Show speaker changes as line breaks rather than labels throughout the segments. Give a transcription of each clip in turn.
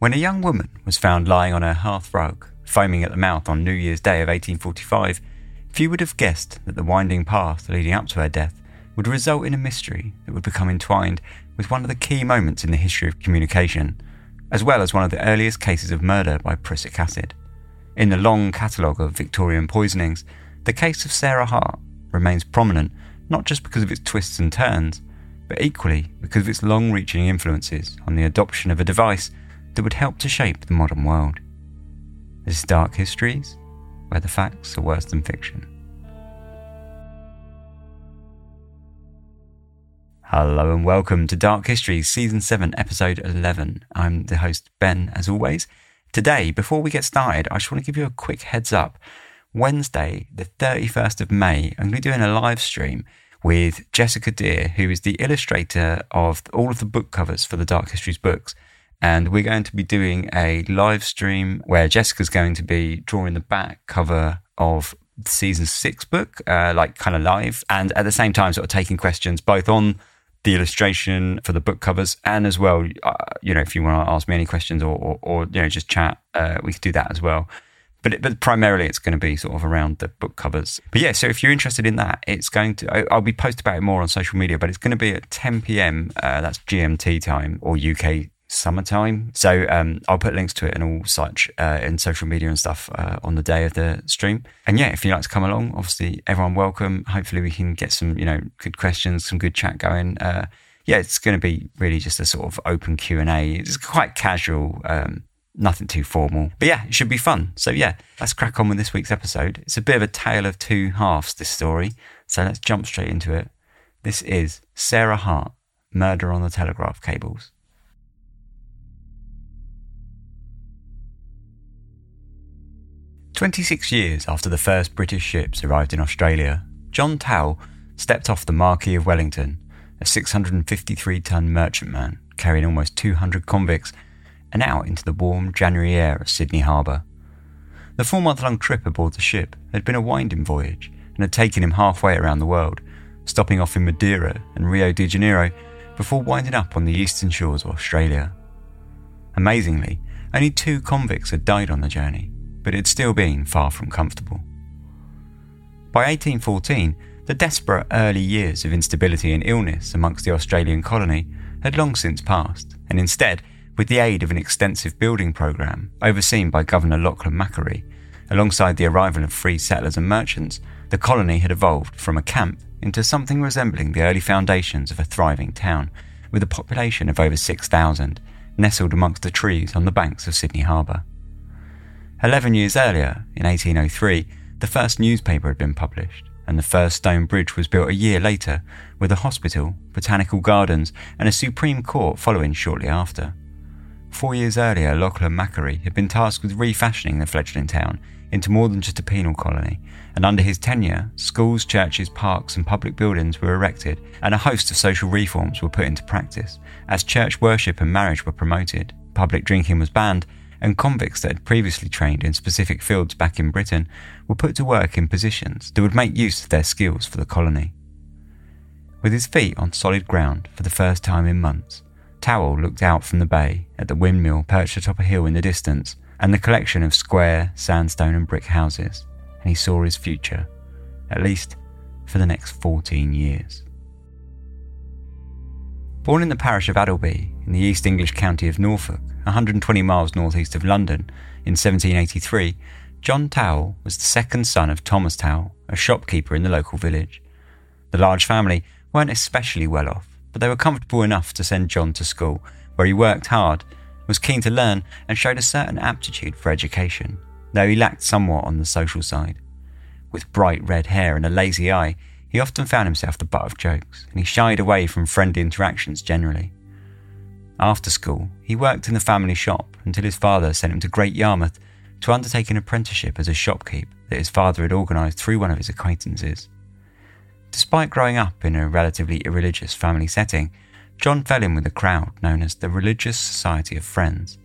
When a young woman was found lying on her hearth rug, foaming at the mouth on New Year's Day of 1845, few would have guessed that the winding path leading up to her death would result in a mystery that would become entwined with one of the key moments in the history of communication, as well as one of the earliest cases of murder by prussic acid. In the long catalogue of Victorian poisonings, the case of Sarah Hart remains prominent not just because of its twists and turns, but equally because of its long reaching influences on the adoption of a device that would help to shape the modern world. This is Dark Histories, where the facts are worse than fiction. Hello and welcome to Dark Histories, Season 7, Episode 11. I'm the host, Ben, as always. Today, before we get started, I just want to give you a quick heads up. Wednesday, the 31st of May, I'm going to be doing a live stream with Jessica Deer, who is the illustrator of all of the book covers for the Dark Histories books. And we're going to be doing a live stream where Jessica's going to be drawing the back cover of season six book, uh, like kind of live, and at the same time, sort of taking questions both on the illustration for the book covers, and as well, uh, you know, if you want to ask me any questions or, or, or you know, just chat, uh, we could do that as well. But, it, but primarily, it's going to be sort of around the book covers. But yeah, so if you're interested in that, it's going to. I'll be posting about it more on social media, but it's going to be at 10 p.m. Uh, that's GMT time or UK summertime. So um, I'll put links to it and all such uh, in social media and stuff uh, on the day of the stream. And yeah, if you'd like to come along, obviously everyone welcome. Hopefully we can get some you know good questions, some good chat going. Uh, yeah, it's going to be really just a sort of open Q and A. It's quite casual. Um, nothing too formal. But yeah, it should be fun. So yeah, let's crack on with this week's episode. It's a bit of a tale of two halves, this story. So let's jump straight into it. This is Sarah Hart, Murder on the Telegraph Cables. 26 years after the first British ships arrived in Australia, John Tawell stepped off the Marquis of Wellington, a 653 ton merchantman carrying almost 200 convicts, and out into the warm January air of Sydney Harbour. The four month long trip aboard the ship had been a winding voyage and had taken him halfway around the world, stopping off in Madeira and Rio de Janeiro before winding up on the eastern shores of Australia. Amazingly, only two convicts had died on the journey, but it had still been far from comfortable. By 1814, the desperate early years of instability and illness amongst the Australian colony had long since passed, and instead, with the aid of an extensive building programme overseen by Governor Lachlan Macquarie, alongside the arrival of free settlers and merchants, the colony had evolved from a camp into something resembling the early foundations of a thriving town, with a population of over 6,000, nestled amongst the trees on the banks of Sydney Harbour. Eleven years earlier, in 1803, the first newspaper had been published, and the first stone bridge was built a year later, with a hospital, botanical gardens, and a Supreme Court following shortly after. Four years earlier, Lachlan Macquarie had been tasked with refashioning the fledgling town into more than just a penal colony, and under his tenure, schools, churches, parks, and public buildings were erected, and a host of social reforms were put into practice, as church worship and marriage were promoted, public drinking was banned, and convicts that had previously trained in specific fields back in Britain were put to work in positions that would make use of their skills for the colony. With his feet on solid ground for the first time in months, Tawell looked out from the bay at the windmill perched atop a hill in the distance and the collection of square sandstone and brick houses, and he saw his future, at least for the next 14 years. Born in the parish of Aldeby in the East English county of Norfolk, 120 miles northeast of London, in 1783, John Tawell was the second son of Thomas Tawell, a shopkeeper in the local village. The large family weren't especially well off, but they were comfortable enough to send John to school, where he worked hard, was keen to learn, and showed a certain aptitude for education, though he lacked somewhat on the social side. With bright red hair and a lazy eye, he often found himself the butt of jokes, and he shied away from friendly interactions generally. After school, he worked in the family shop until his father sent him to Great Yarmouth to undertake an apprenticeship as a shopkeep that his father had organised through one of his acquaintances. Despite growing up in a relatively irreligious family setting, John fell in with a crowd known as the Religious Society of Friends,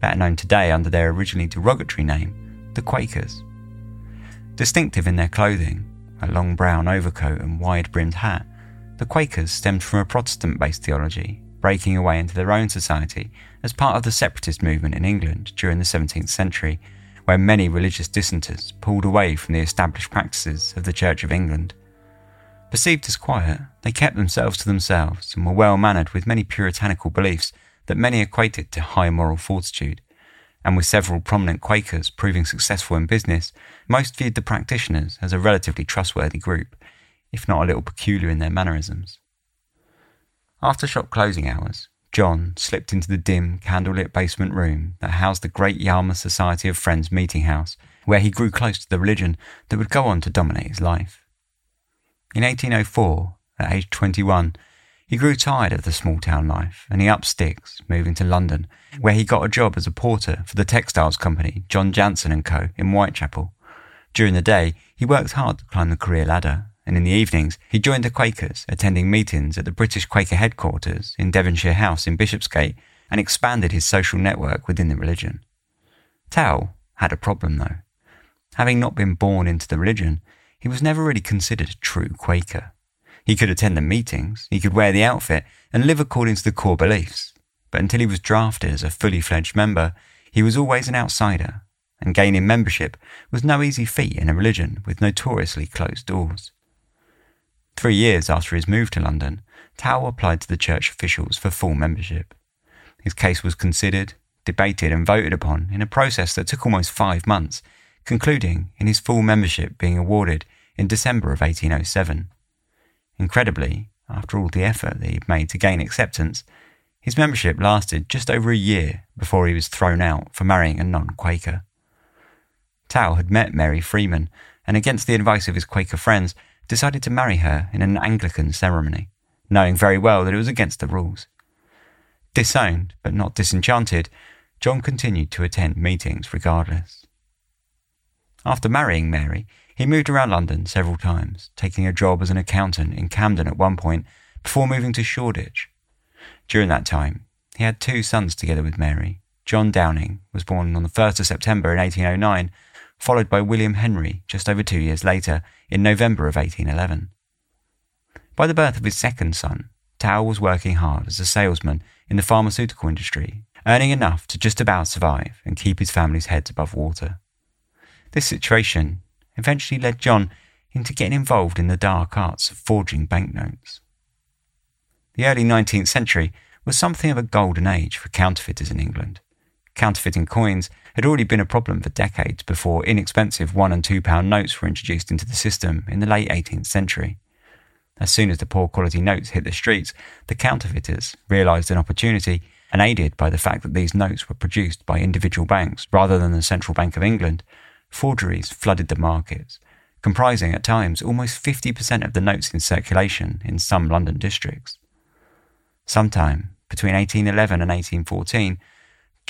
better known today under their originally derogatory name, the Quakers. Distinctive in their clothing, a long brown overcoat and wide brimmed hat, the Quakers stemmed from a Protestant based theology breaking away into their own society as part of the separatist movement in England during the 17th century, where many religious dissenters pulled away from the established practices of the Church of England. Perceived as quiet, they kept themselves to themselves and were well mannered with many puritanical beliefs that many equated to high moral fortitude. And with several prominent Quakers proving successful in business, most viewed the practitioners as a relatively trustworthy group, if not a little peculiar in their mannerisms. After shop closing hours, John slipped into the dim, candlelit basement room that housed the Great Yarmouth Society of Friends meeting house, where he grew close to the religion that would go on to dominate his life. In 1804, at age 21, he grew tired of the small town life and he upped sticks, moving to London, where he got a job as a porter for the textiles company John Jansen and Co. in Whitechapel. During the day, he worked hard to climb the career ladder, and in the evenings, he joined the Quakers, attending meetings at the British Quaker headquarters in Devonshire House in Bishopsgate, and expanded his social network within the religion. Tawell had a problem, though. Having not been born into the religion, he was never really considered a true Quaker. He could attend the meetings, he could wear the outfit, and live according to the core beliefs. But until he was drafted as a fully fledged member, he was always an outsider, and gaining membership was no easy feat in a religion with notoriously closed doors. Three years after his move to London, Tawell applied to the church officials for full membership. His case was considered, debated, and voted upon in a process that took almost five months, concluding in his full membership being awarded in December of 1807. Incredibly, after all the effort that he'd made to gain acceptance, his membership lasted just over a year before he was thrown out for marrying a non Quaker. Tawell had met Mary Freeman and, against the advice of his Quaker friends, decided to marry her in an Anglican ceremony, knowing very well that it was against the rules. Disowned, but not disenchanted, John continued to attend meetings regardless. After marrying Mary, he moved around London several times, taking a job as an accountant in Camden at one point before moving to Shoreditch. During that time, he had two sons together with Mary. John Downing was born on the 1st of September in 1809, followed by William Henry just over two years later in November of 1811. By the birth of his second son, Tawell was working hard as a salesman in the pharmaceutical industry, earning enough to just about survive and keep his family's heads above water. This situation eventually led John into getting involved in the dark arts of forging banknotes. The early 19th century was something of a golden age for counterfeiters in England. Counterfeiting coins had already been a problem for decades before inexpensive one and two pound notes were introduced into the system in the late 18th century. As soon as the poor quality notes hit the streets, the counterfeiters realised an opportunity and aided by the fact that these notes were produced by individual banks rather than the Central Bank of England, forgeries flooded the markets, comprising at times almost 50% of the notes in circulation in some London districts. Sometime between 1811 and 1814,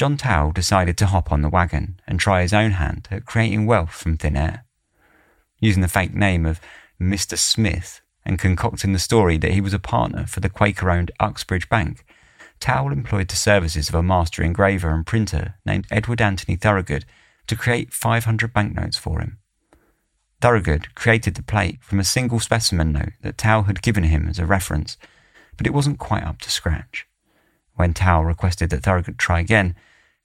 John Tawell decided to hop on the wagon and try his own hand at creating wealth from thin air. Using the fake name of Mr. Smith and concocting the story that he was a partner for the Quaker owned Uxbridge Bank, Tawell employed the services of a master engraver and printer named Edward Anthony Thorogood to create 500 banknotes for him. Thorogood created the plate from a single specimen note that Tawell had given him as a reference, but it wasn't quite up to scratch. When Tawell requested that Thorogood try again,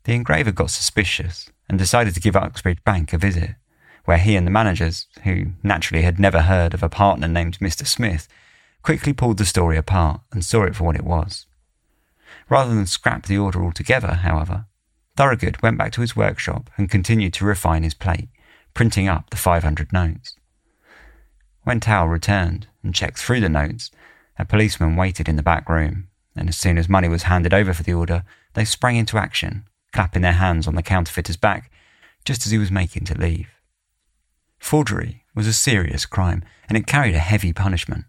the engraver got suspicious and decided to give Uxbridge Bank a visit, where he and the managers, who naturally had never heard of a partner named Mr. Smith, quickly pulled the story apart and saw it for what it was. Rather than scrap the order altogether, however, Thorogood went back to his workshop and continued to refine his plate, printing up the 500 notes. When Tawell returned and checked through the notes, a policeman waited in the back room, and as soon as money was handed over for the order, they sprang into action, clapping their hands on the counterfeiter's back just as he was making to leave. Forgery was a serious crime, and it carried a heavy punishment.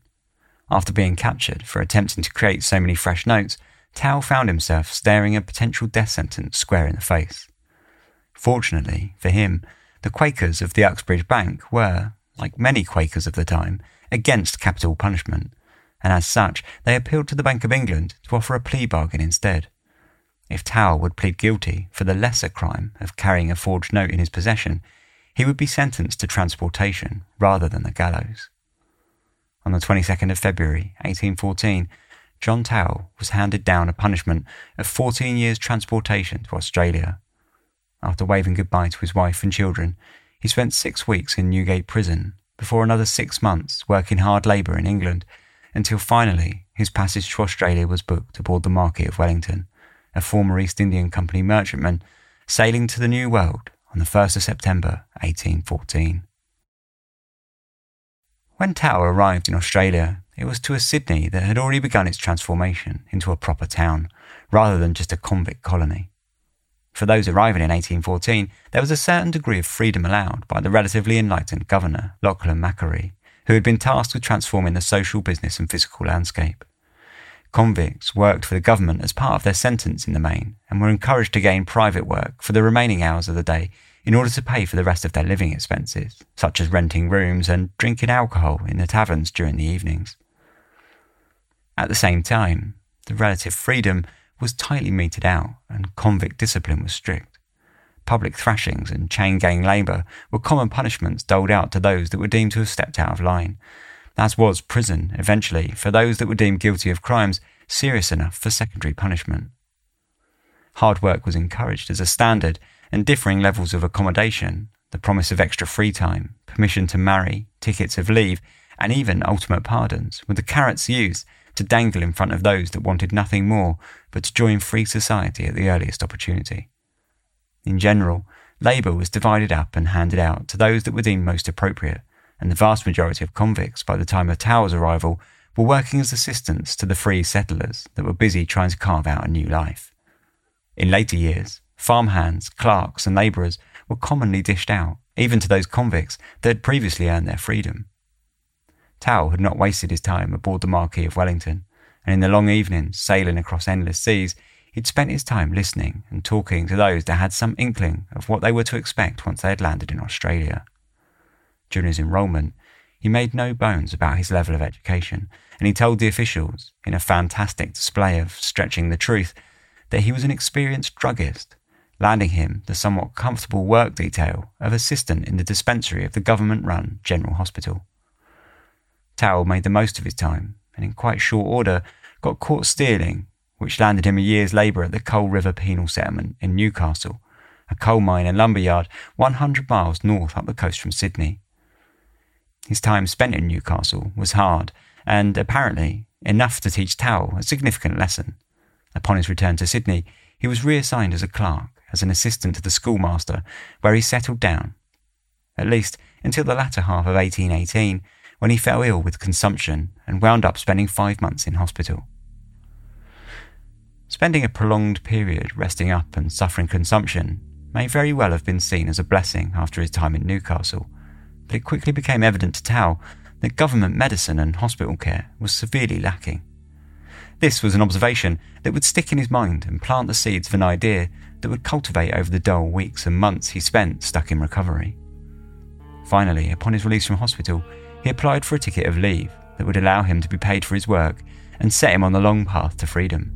After being captured for attempting to create so many fresh notes, Tawell found himself staring a potential death sentence square in the face. Fortunately for him, the Quakers of the Uxbridge Bank were, like many Quakers of the time, against capital punishment, and as such they appealed to the Bank of England to offer a plea bargain instead. If Tawell would plead guilty for the lesser crime of carrying a forged note in his possession, he would be sentenced to transportation rather than the gallows. On the 22nd of February, 1814, John Tawell was handed down a punishment of 14 years' transportation to Australia. After waving goodbye to his wife and children, he spent six weeks in Newgate Prison before another six months working hard labour in England until finally his passage to Australia was booked aboard the Marquis of Wellington, a former East Indian Company merchantman sailing to the New World on the 1st of September 1814. When Tawell arrived in Australia, it was to a Sydney that had already begun its transformation into a proper town, rather than just a convict colony. For those arriving in 1814, there was a certain degree of freedom allowed by the relatively enlightened governor, Lachlan Macquarie, who had been tasked with transforming the social, business, and physical landscape. Convicts worked for the government as part of their sentence in the main and were encouraged to gain private work for the remaining hours of the day in order to pay for the rest of their living expenses, such as renting rooms and drinking alcohol in the taverns during the evenings. At the same time, the relative freedom was tightly meted out and convict discipline was strict. Public thrashings and chain gang labour were common punishments doled out to those that were deemed to have stepped out of line, as was prison, eventually, for those that were deemed guilty of crimes serious enough for secondary punishment. Hard work was encouraged as a standard, and differing levels of accommodation, the promise of extra free time, permission to marry, tickets of leave, and even ultimate pardons were the carrots used to dangle in front of those that wanted nothing more but to join free society at the earliest opportunity. In general, labour was divided up and handed out to those that were deemed most appropriate, and the vast majority of convicts by the time of Tawell's arrival were working as assistants to the free settlers that were busy trying to carve out a new life. In later years, farmhands, clerks, and labourers were commonly dished out, even to those convicts that had previously earned their freedom. Tawell had not wasted his time aboard the Marquis of Wellington, and in the long evenings, sailing across endless seas, he'd spent his time listening and talking to those that had some inkling of what they were to expect once they had landed in Australia. During his enrolment, he made no bones about his level of education, and he told the officials, in a fantastic display of stretching the truth, that he was an experienced druggist, landing him the somewhat comfortable work detail of assistant in the dispensary of the government run General Hospital. Tawell made the most of his time, and in quite short order got caught stealing, which landed him a year's labour at the Coal River Penal Settlement in Newcastle, a coal mine and lumber yard 100 miles north up the coast from Sydney. His time spent in Newcastle was hard, and apparently enough to teach Tawell a significant lesson. Upon his return to Sydney, he was reassigned as a clerk, as an assistant to the schoolmaster, where he settled down. At least until the latter half of 1818, when he fell ill with consumption and wound up spending five months in hospital. Spending a prolonged period resting up and suffering consumption may very well have been seen as a blessing after his time in Newcastle, but it quickly became evident to Tawell that government medicine and hospital care was severely lacking. This was an observation that would stick in his mind and plant the seeds of an idea that would cultivate over the dull weeks and months he spent stuck in recovery. Finally, upon his release from hospital, he applied for a ticket of leave that would allow him to be paid for his work and set him on the long path to freedom.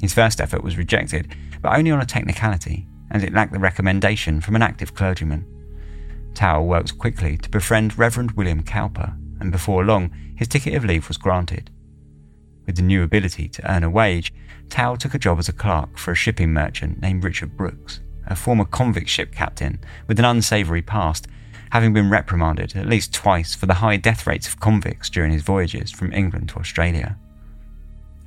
His first effort was rejected, but only on a technicality, as it lacked the recommendation from an active clergyman. Tawell worked quickly to befriend Reverend William Cowper, and before long his ticket of leave was granted. With the new ability to earn a wage, Tawell took a job as a clerk for a shipping merchant named Richard Brooks, a former convict ship captain with an unsavoury past having been reprimanded at least twice for the high death rates of convicts during his voyages from England to Australia.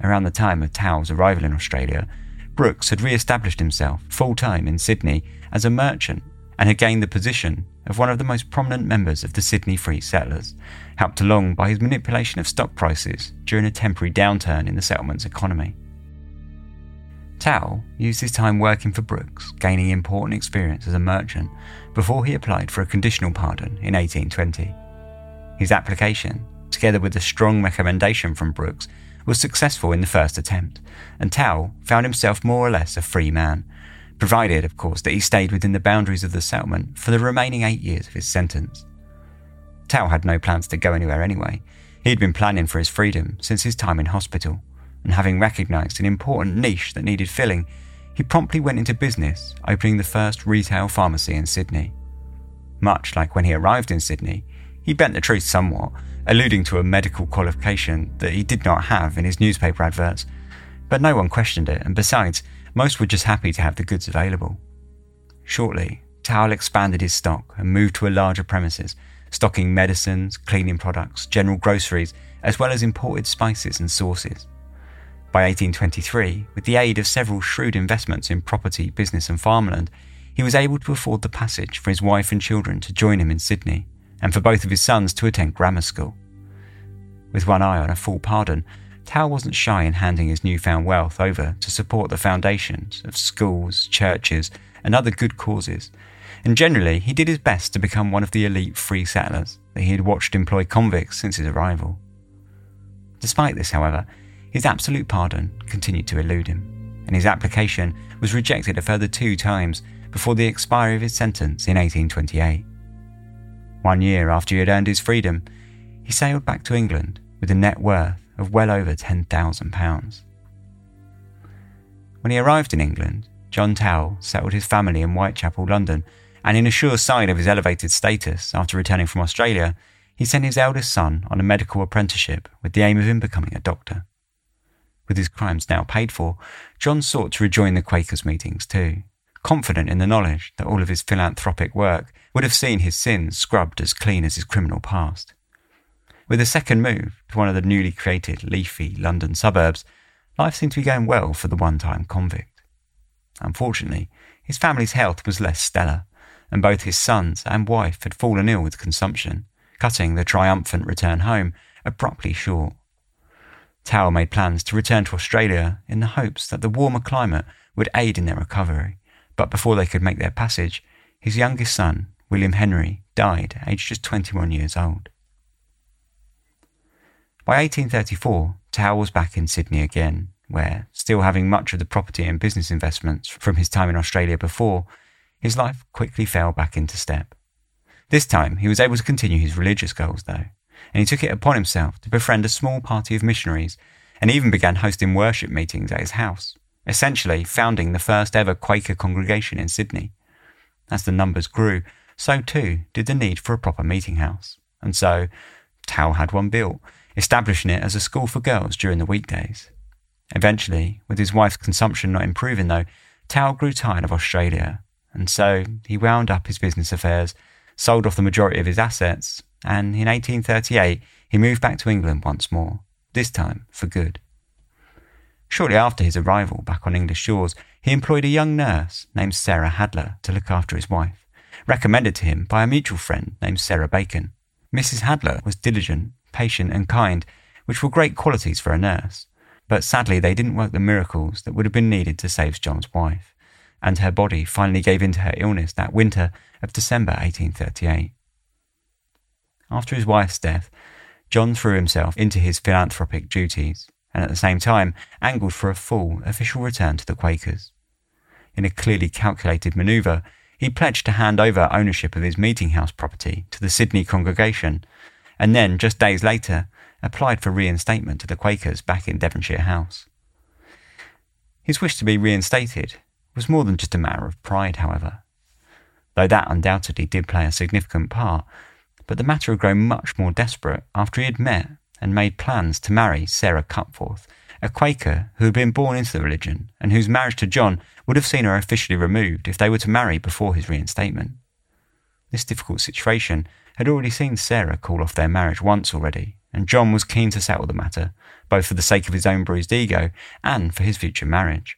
Around the time of Tawell's arrival in Australia, Brooks had re established himself full time in Sydney as a merchant and had gained the position of one of the most prominent members of the Sydney Free Settlers, helped along by his manipulation of stock prices during a temporary downturn in the settlement's economy. Tawell used his time working for Brooks, gaining important experience as a merchant, before he applied for a conditional pardon in 1820. His application, together with a strong recommendation from Brooks, was successful in the first attempt, and Tawell found himself more or less a free man, provided, of course, that he stayed within the boundaries of the settlement for the remaining eight years of his sentence. Tawell had no plans to go anywhere anyway. He had been planning for his freedom since his time in hospital, and having recognised an important niche that needed filling, he promptly went into business, opening the first retail pharmacy in Sydney. Much like when he arrived in Sydney, he bent the truth somewhat, alluding to a medical qualification that he did not have in his newspaper adverts. But no one questioned it, and besides, most were just happy to have the goods available. Shortly, Tawell expanded his stock and moved to a larger premises, stocking medicines, cleaning products, general groceries, as well as imported spices and sauces. By 1823, with the aid of several shrewd investments in property, business, and farmland, he was able to afford the passage for his wife and children to join him in Sydney, and for both of his sons to attend grammar school. With one eye on a full pardon, Tawell wasn't shy in handing his newfound wealth over to support the foundations of schools, churches, and other good causes, and generally he did his best to become one of the elite free settlers that he had watched employ convicts since his arrival. Despite this, however, his absolute pardon continued to elude him, and his application was rejected a further two times before the expiry of his sentence in 1828. One year after he had earned his freedom, he sailed back to England with a net worth of well over £10,000. When he arrived in England, John Tawell settled his family in Whitechapel, London, and in a sure sign of his elevated status after returning from Australia, he sent his eldest son on a medical apprenticeship with the aim of him becoming a doctor. With his crimes now paid for, John sought to rejoin the Quakers' meetings too, confident in the knowledge that all of his philanthropic work would have seen his sins scrubbed as clean as his criminal past. With a second move to one of the newly created leafy London suburbs, life seemed to be going well for the one time convict. Unfortunately, his family's health was less stellar, and both his sons and wife had fallen ill with consumption, cutting the triumphant return home abruptly short. Tawell made plans to return to Australia in the hopes that the warmer climate would aid in their recovery, but before they could make their passage, his youngest son, William Henry, died aged just 21 years old. By 1834, Tawell was back in Sydney again, where, still having much of the property and business investments from his time in Australia before, his life quickly fell back into step. This time, he was able to continue his religious goals, though, and he took it upon himself to befriend a small party of missionaries and even began hosting worship meetings at his house, essentially founding the first ever Quaker congregation in Sydney. As the numbers grew, so too did the need for a proper meeting house, and so Tawell had one built, establishing it as a school for girls during the weekdays. Eventually, with his wife's consumption not improving though, Tawell grew tired of Australia, and so he wound up his business affairs, sold off the majority of his assets, and in 1838 he moved back to England once more, this time for good. Shortly after his arrival back on English shores, he employed a young nurse named Sarah Hadler to look after his wife, recommended to him by a mutual friend named Sarah Bacon. Mrs. Hadler was diligent, patient, and kind, which were great qualities for a nurse. But sadly, they didn't work the miracles that would have been needed to save John's wife, and her body finally gave in to her illness that winter of December 1838. After his wife's death, John threw himself into his philanthropic duties, and at the same time angled for a full official return to the Quakers. In a clearly calculated manoeuvre, he pledged to hand over ownership of his meeting house property to the Sydney congregation and then, just days later, applied for reinstatement to the Quakers back in Devonshire House. His wish to be reinstated was more than just a matter of pride, however. Though that undoubtedly did play a significant part, but the matter had grown much more desperate after he had met and made plans to marry Sarah Cutforth, a Quaker who had been born into the religion and whose marriage to John would have seen her officially removed if they were to marry before his reinstatement. This difficult situation had already seen Sarah call off their marriage once already, and John was keen to settle the matter, both for the sake of his own bruised ego and for his future marriage.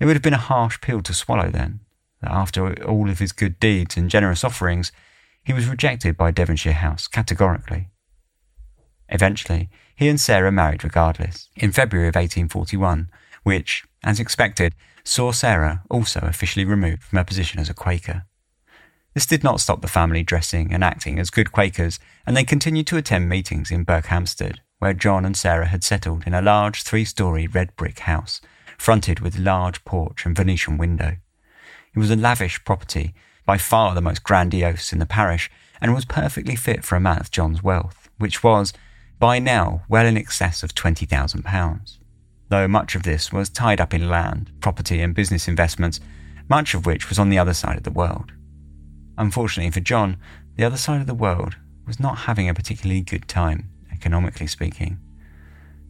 It would have been a harsh pill to swallow then, that after all of his good deeds and generous offerings, he was rejected by Devonshire House categorically. Eventually, he and Sarah married regardless, in February of 1841, which, as expected, saw Sarah also officially removed from her position as a Quaker. This did not stop the family dressing and acting as good Quakers, and they continued to attend meetings in Berkhamsted, where John and Sarah had settled in a large three story red brick house, fronted with large porch and Venetian window. It was a lavish property, by far the most grandiose in the parish, and was perfectly fit for a man of John's wealth, which was, by now, well in excess of £20,000. Though much of this was tied up in land, property, and business investments, much of which was on the other side of the world. Unfortunately for John, the other side of the world was not having a particularly good time, economically speaking.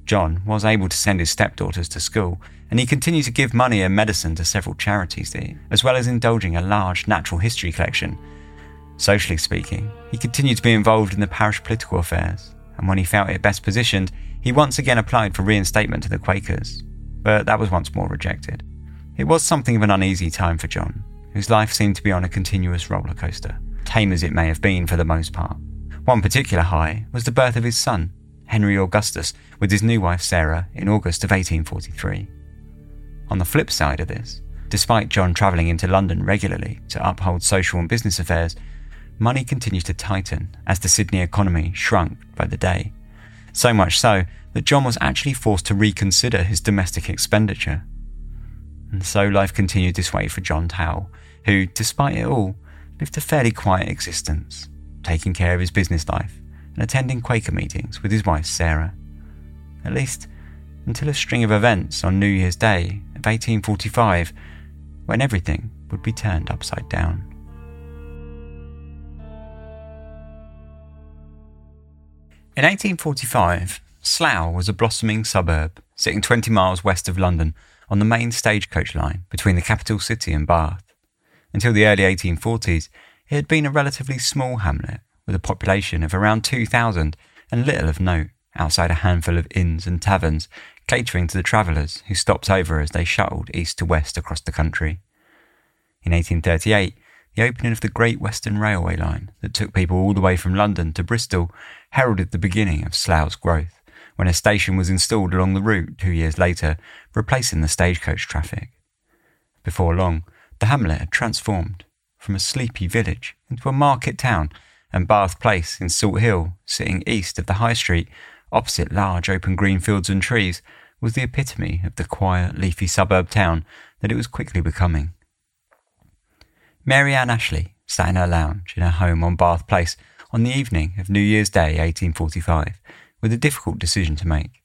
John was able to send his stepdaughters to school, and he continued to give money and medicine to several charities, as well as indulging a large natural history collection. Socially speaking, he continued to be involved in the parish political affairs, and when he felt it best positioned, he once again applied for reinstatement to the Quakers, but that was once more rejected. It was something of an uneasy time for John, whose life seemed to be on a continuous roller coaster, tame as it may have been for the most part. One particular high was the birth of his son, Henry Augustus, with his new wife Sarah in August of 1843. On the flip side of this, despite John travelling into London regularly to uphold social and business affairs, money continued to tighten as the Sydney economy shrunk by the day. So much so that John was actually forced to reconsider his domestic expenditure. And so life continued this way for John Tawell, who, despite it all, lived a fairly quiet existence, taking care of his business life and attending Quaker meetings with his wife Sarah. At least until a string of events on New Year's Day of 1845 when everything would be turned upside down. In 1845, Slough was a blossoming suburb sitting 20 miles west of London on the main stagecoach line between the capital city and Bath. Until the early 1840s, it had been a relatively small hamlet with a population of around 2,000 and little of note outside a handful of inns and taverns catering to the travellers who stopped over as they shuttled east to west across the country. In 1838, the opening of the Great Western Railway line that took people all the way from London to Bristol heralded the beginning of Slough's growth, when a station was installed along the route two years later, replacing the stagecoach traffic. Before long, the hamlet had transformed from a sleepy village into a market town and Bath Place in Salt Hill, sitting east of the High Street, opposite large open green fields and trees, was the epitome of the quiet, leafy suburb town that it was quickly becoming. Mary Ann Ashley sat in her lounge in her home on Bath Place on the evening of New Year's Day 1845 with a difficult decision to make.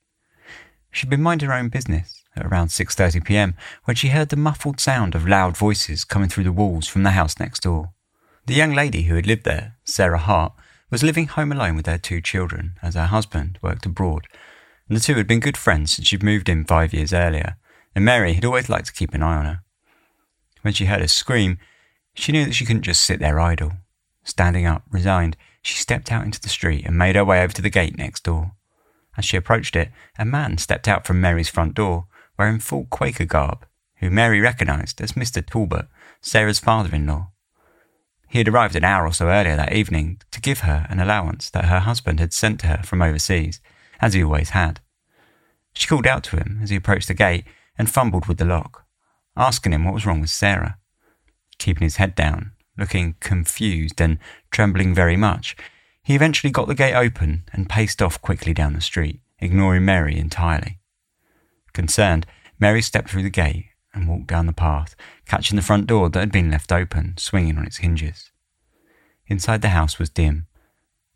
She'd been minding her own business at around 6:30 p.m. when she heard the muffled sound of loud voices coming through the walls from the house next door. The young lady who had lived there, Sarah Hart, was living home alone with her two children as her husband worked abroad, and the two had been good friends since she'd moved in five years earlier, and Mary had always liked to keep an eye on her. When she heard her scream, she knew that she couldn't just sit there idle. Standing up, resigned, she stepped out into the street and made her way over to the gate next door. As she approached it, a man stepped out from Mary's front door, wearing full Quaker garb, who Mary recognised as Mr. Talbot, Sarah's father in law. He had arrived an hour or so earlier that evening to give her an allowance that her husband had sent to her from overseas, as he always had. She called out to him as he approached the gate and fumbled with the lock, asking him what was wrong with Sarah. Keeping his head down, looking confused and trembling very much, he eventually got the gate open and paced off quickly down the street, ignoring Mary entirely. Concerned, Mary stepped through the gate and walked down the path, catching the front door that had been left open, swinging on its hinges. Inside the house was dim,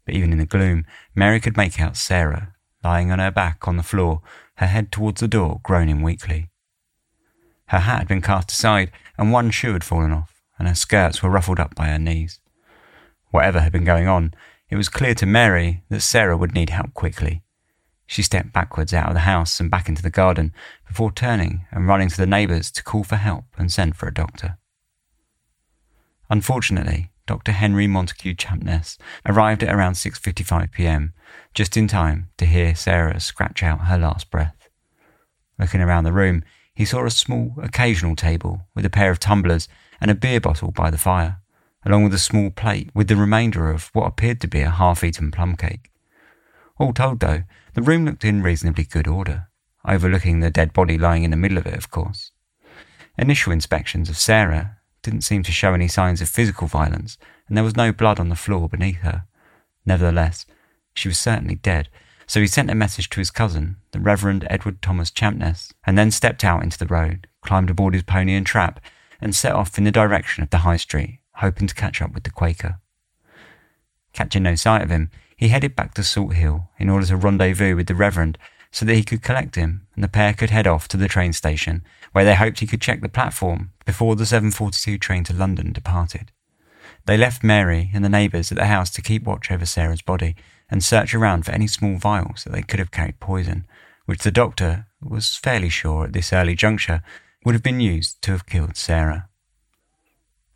but even in the gloom, Mary could make out Sarah, lying on her back on the floor, her head towards the door, groaning weakly. Her hat had been cast aside, and one shoe had fallen off, and her skirts were ruffled up by her knees. Whatever had been going on, it was clear to Mary that Sarah would need help quickly, she stepped backwards out of the house and back into the garden before turning and running to the neighbours to call for help and send for a doctor. Unfortunately, Dr. Henry Montague Champness arrived at around 6:55 p.m., just in time to hear Sarah scratch out her last breath. Looking around the room, he saw a small occasional table with a pair of tumblers and a beer bottle by the fire, along with a small plate with the remainder of what appeared to be a half-eaten plum cake. All told, though, the room looked in reasonably good order, overlooking the dead body lying in the middle of it, of course. Initial inspections of Sarah didn't seem to show any signs of physical violence, and there was no blood on the floor beneath her. Nevertheless, she was certainly dead, so he sent a message to his cousin, the Reverend Edward Thomas Champness, and then stepped out into the road, climbed aboard his pony and trap, and set off in the direction of the High Street, hoping to catch up with the Quaker. Catching no sight of him, he headed back to Salt Hill in order to rendezvous with the Reverend so that he could collect him and the pair could head off to the train station where they hoped he could check the platform before the 742 train to London departed. They left Mary and the neighbours at the house to keep watch over Sarah's body and search around for any small vials that they could have carried poison, which the doctor was fairly sure at this early juncture would have been used to have killed Sarah.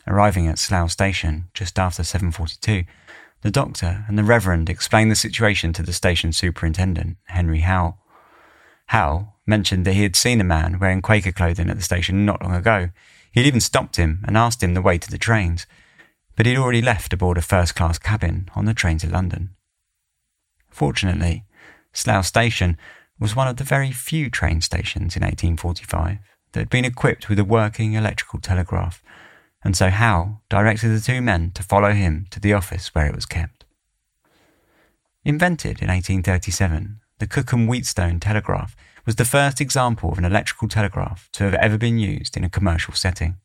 Arriving at Slough Station just after 7.42, the doctor and the Reverend explained the situation to the station superintendent, Henry Howell. Howell mentioned that he had seen a man wearing Quaker clothing at the station not long ago. He had even stopped him and asked him the way to the trains, but he'd already left aboard a first class cabin on the train to London. Fortunately, Slough Station was one of the very few train stations in 1845 that had been equipped with a working electrical telegraph, and so Howell directed the two men to follow him to the office where it was kept. Invented in 1837, the Cooke and Wheatstone telegraph was the first example of an electrical telegraph to have ever been used in a commercial setting.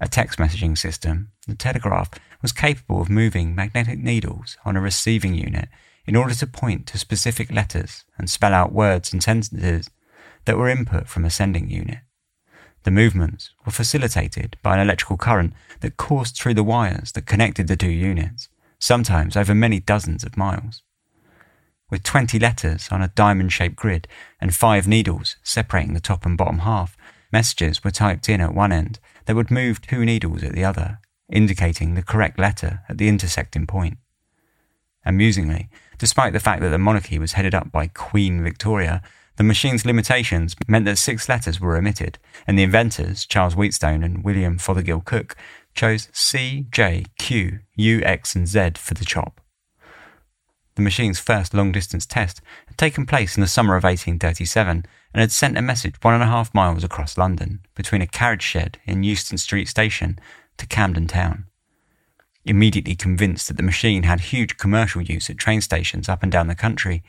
A text messaging system, the telegraph was capable of moving magnetic needles on a receiving unit in order to point to specific letters and spell out words and sentences that were input from a sending unit. The movements were facilitated by an electrical current that coursed through the wires that connected the two units, sometimes over many dozens of miles. With 20 letters on a diamond shaped grid and five needles separating the top and bottom half, messages were typed in at one end that would move two needles at the other, indicating the correct letter at the intersecting point. Amusingly, despite the fact that the monarchy was headed up by Queen Victoria, the machine's limitations meant that six letters were omitted, and the inventors, Charles Wheatstone and William Fothergill Cooke, chose C, J, Q, U, X, and Z for the chop. The machine's first long distance test had taken place in the summer of 1837 and had sent a message one and a half miles across London between a carriage shed in Euston Street Station to Camden Town. Immediately convinced that the machine had huge commercial use at train stations up and down the country,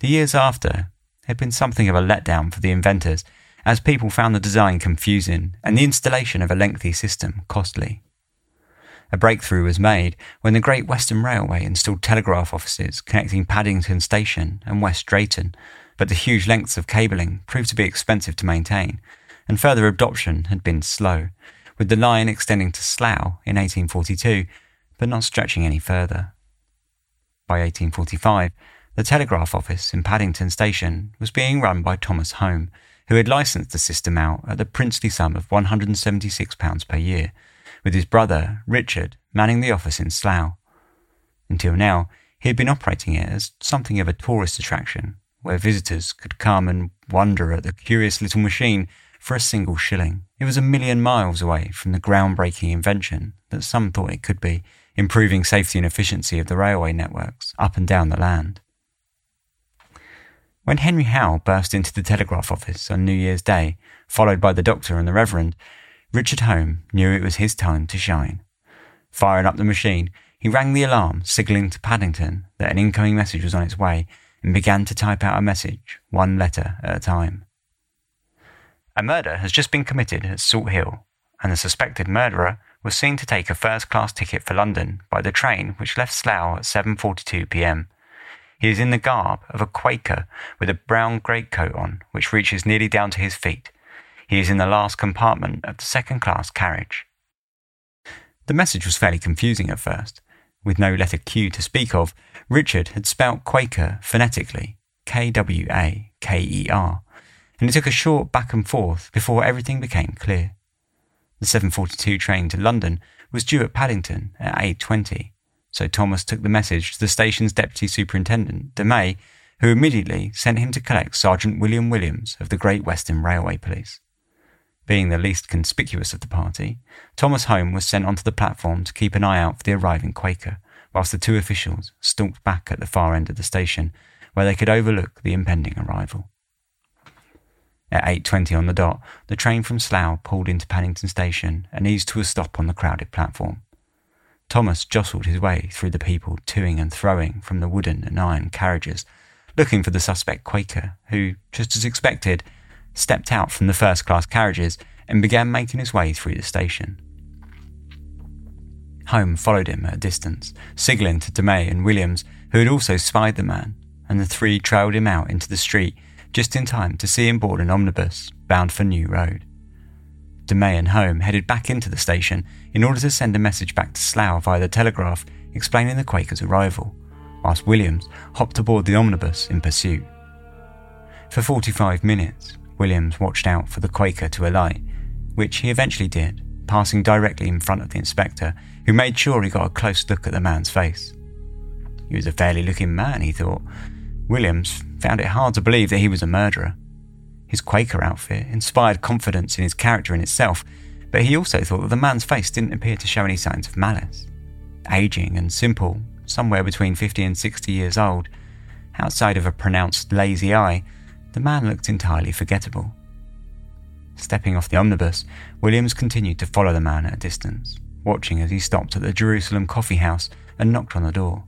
the years after, had been something of a letdown for the inventors, as people found the design confusing and the installation of a lengthy system costly. A breakthrough was made when the Great Western Railway installed telegraph offices connecting Paddington Station and West Drayton, but the huge lengths of cabling proved to be expensive to maintain, and further adoption had been slow, with the line extending to Slough in 1842, but not stretching any further. By 1845, the telegraph office in Paddington Station was being run by Thomas Home, who had licensed the system out at the princely sum of £176 per year, with his brother, Richard, manning the office in Slough. Until now, he had been operating it as something of a tourist attraction, where visitors could come and wonder at the curious little machine for a single shilling. It was a million miles away from the groundbreaking invention that some thought it could be, improving safety and efficiency of the railway networks up and down the land. When Henry Howell burst into the telegraph office on New Year's Day, followed by the doctor and the Reverend, Richard Home knew it was his time to shine. Firing up the machine, he rang the alarm, signalling to Paddington that an incoming message was on its way, and began to type out a message, one letter at a time. A murder has just been committed at Salt Hill, and the suspected murderer was seen to take a first-class ticket for London by the train which left Slough at 7:42 p.m. He is in the garb of a Quaker with a brown greatcoat on, which reaches nearly down to his feet. He is in the last compartment of the second class carriage. The message was fairly confusing at first. With no letter Q to speak of, Richard had spelt Quaker phonetically, K W A K E R, and it took a short back and forth before everything became clear. The 7:42 train to London was due at Paddington at 8:20 so Thomas took the message to the station's deputy superintendent, De May, who immediately sent him to collect Sergeant William Williams of the Great Western Railway Police. Being the least conspicuous of the party, Thomas Home was sent onto the platform to keep an eye out for the arriving Quaker, whilst the two officials stalked back at the far end of the station, where they could overlook the impending arrival. At 8.20 on the dot, the train from Slough pulled into Paddington Station and eased to a stop on the crowded platform. Thomas jostled his way through the people toing and throwing from the wooden and iron carriages, looking for the suspect Quaker, who, just as expected, stepped out from the first class carriages and began making his way through the station. Home followed him at a distance, signalling to DeMay and Williams, who had also spied the man, and the three trailed him out into the street just in time to see him board an omnibus bound for New Road. DeMay and Home headed back into the station in order to send a message back to Slough via the telegraph explaining the Quaker's arrival, whilst Williams hopped aboard the omnibus in pursuit. For 45 minutes, Williams watched out for the Quaker to alight, which he eventually did, passing directly in front of the inspector, who made sure he got a close look at the man's face. He was a fairly looking man, he thought. Williams found it hard to believe that he was a murderer. His Quaker outfit inspired confidence in his character in itself, but he also thought that the man's face didn't appear to show any signs of malice. Aging and simple, somewhere between 50 and 60 years old, outside of a pronounced lazy eye, the man looked entirely forgettable. Stepping off the omnibus, Williams continued to follow the man at a distance, watching as he stopped at the Jerusalem Coffee House and knocked on the door.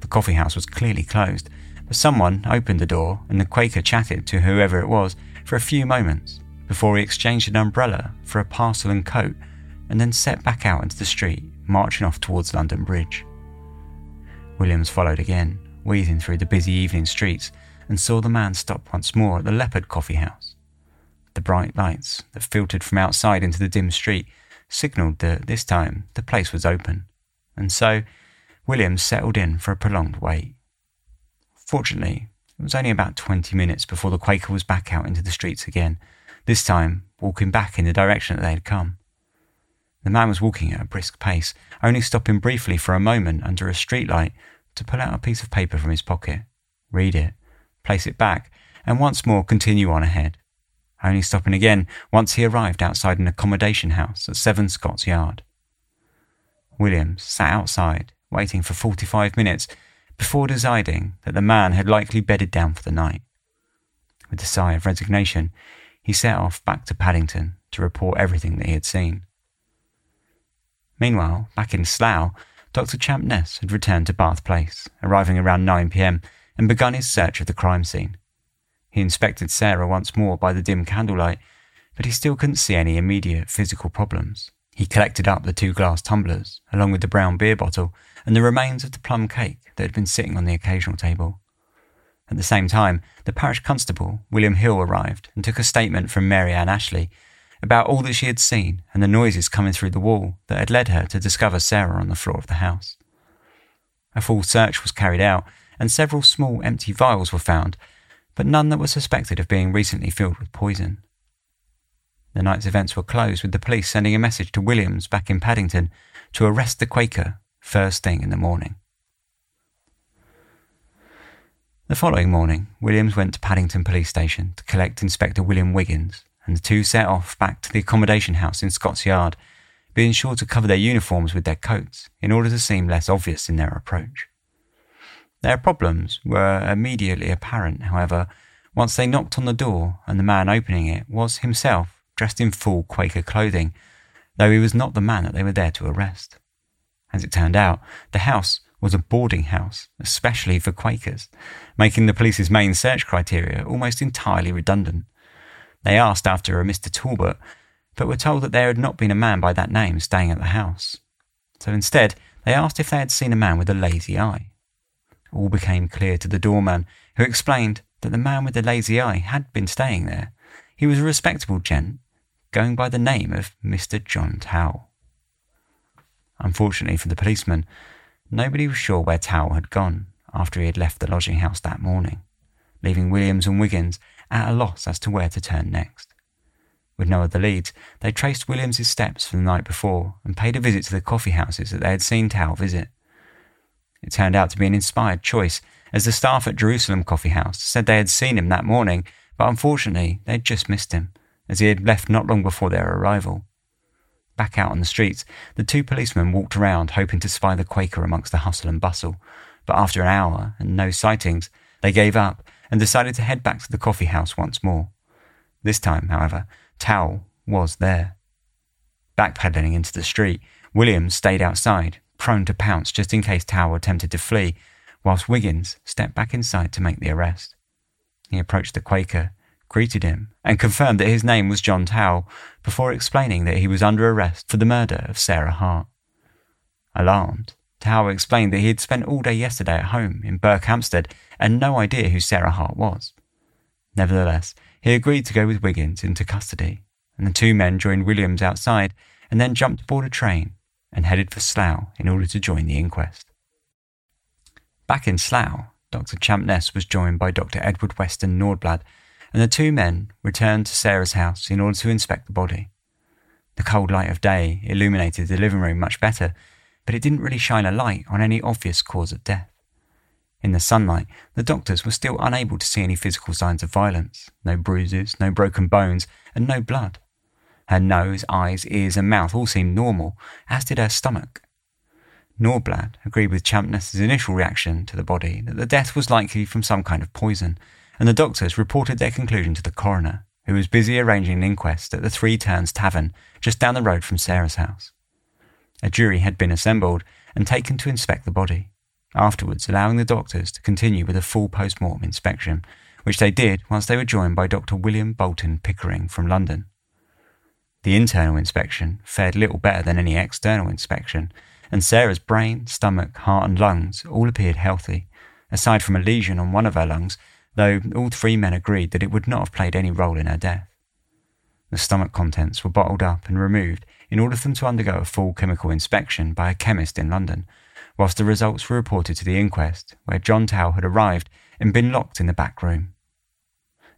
The coffee house was clearly closed, but someone opened the door and the Quaker chatted to whoever it was for a few moments before he exchanged an umbrella for a parcel and coat and then set back out into the street, marching off towards London Bridge. Williams followed again, wheezing through the busy evening streets, and saw the man stop once more at the Leopard Coffee House. The bright lights that filtered from outside into the dim street signalled that this time the place was open, and so Williams settled in for a prolonged wait. Fortunately, it was only about 20 minutes before the Quaker was back out into the streets again, this time walking back in the direction that they had come. The man was walking at a brisk pace, only stopping briefly for a moment under a streetlight to pull out a piece of paper from his pocket, read it, place it back, and once more continue on ahead, only stopping again once he arrived outside an accommodation house at Seven Scots Yard. Williams sat outside, waiting for 45 minutes before deciding that the man had likely bedded down for the night. With a sigh of resignation, he set off back to Paddington to report everything that he had seen. Meanwhile, back in Slough, Dr. Champness had returned to Bath Place, arriving around 9 pm, and begun his search of the crime scene. He inspected Sarah once more by the dim candlelight, but he still couldn't see any immediate physical problems. He collected up the two glass tumblers, along with the brown beer bottle, and the remains of the plum cake that had been sitting on the occasional table. At the same time, the parish constable, William Hill, arrived and took a statement from Mary Ann Ashley about all that she had seen and the noises coming through the wall that had led her to discover Sarah on the floor of the house. A full search was carried out, and several small empty vials were found, but none that were suspected of being recently filled with poison. The night's events were closed with the police sending a message to Williams back in Paddington to arrest the Quaker first thing in the morning. The following morning, Williams went to Paddington Police Station to collect Inspector William Wiggins, and the two set off back to the accommodation house in Scots Yard, being sure to cover their uniforms with their coats in order to seem less obvious in their approach. Their problems were immediately apparent, however, once they knocked on the door and the man opening it was himself dressed in full Quaker clothing, though he was not the man that they were there to arrest. As it turned out, the house was a boarding house, especially for Quakers, making the police's main search criteria almost entirely redundant. They asked after a Mr. Talbot, but were told that there had not been a man by that name staying at the house. So instead, they asked if they had seen a man with a lazy eye. All became clear to the doorman, who explained that the man with the lazy eye had been staying there. He was a respectable gent, going by the name of Mr. John Tawell. Unfortunately for the policeman, nobody was sure where Tawell had gone after he had left the lodging house that morning, leaving Williams and Wiggins at a loss as to where to turn next. With no other leads, they traced Williams's steps from the night before and paid a visit to the coffee houses that they had seen Tawell visit. It turned out to be an inspired choice, as the staff at Jerusalem Coffee House said they had seen him that morning, but unfortunately they had just missed him, as he had left not long before their arrival. Back out on the streets, the two policemen walked around hoping to spy the Quaker amongst the hustle and bustle, but after an hour and no sightings, they gave up and decided to head back to the coffee house once more. This time, however, Tawell was there. Backpedaling into the street, Williams stayed outside, prone to pounce just in case Tawell attempted to flee, whilst Wiggins stepped back inside to make the arrest. He approached the Quaker greeted him, and confirmed that his name was John Tawell before explaining that he was under arrest for the murder of Sarah Hart. Alarmed, Tawell explained that he had spent all day yesterday at home in Berkhamsted and no idea who Sarah Hart was. Nevertheless, he agreed to go with Wiggins into custody, and the two men joined Williams outside and then jumped aboard a train and headed for Slough in order to join the inquest. Back in Slough, Dr. Champness was joined by Dr. Edward Weston Nordblad, and the two men returned to Sarah's house in order to inspect the body. The cold light of day illuminated the living room much better, but it didn't really shine a light on any obvious cause of death. In the sunlight, the doctors were still unable to see any physical signs of violence no bruises, no broken bones, and no blood. Her nose, eyes, ears, and mouth all seemed normal, as did her stomach. Nordblad agreed with Champness's initial reaction to the body that the death was likely from some kind of poison, and the doctors reported their conclusion to the coroner, who was busy arranging an inquest at the Three Tuns Tavern just down the road from Sarah's house. A jury had been assembled and taken to inspect the body, afterwards allowing the doctors to continue with a full post mortem inspection, which they did once they were joined by Dr. William Bolton Pickering from London. The internal inspection fared little better than any external inspection, and Sarah's brain, stomach, heart, and lungs all appeared healthy, aside from a lesion on one of her lungs, though all three men agreed that it would not have played any role in her death. The stomach contents were bottled up and removed in order for them to undergo a full chemical inspection by a chemist in London, whilst the results were reported to the inquest, where John Tawell had arrived and been locked in the back room.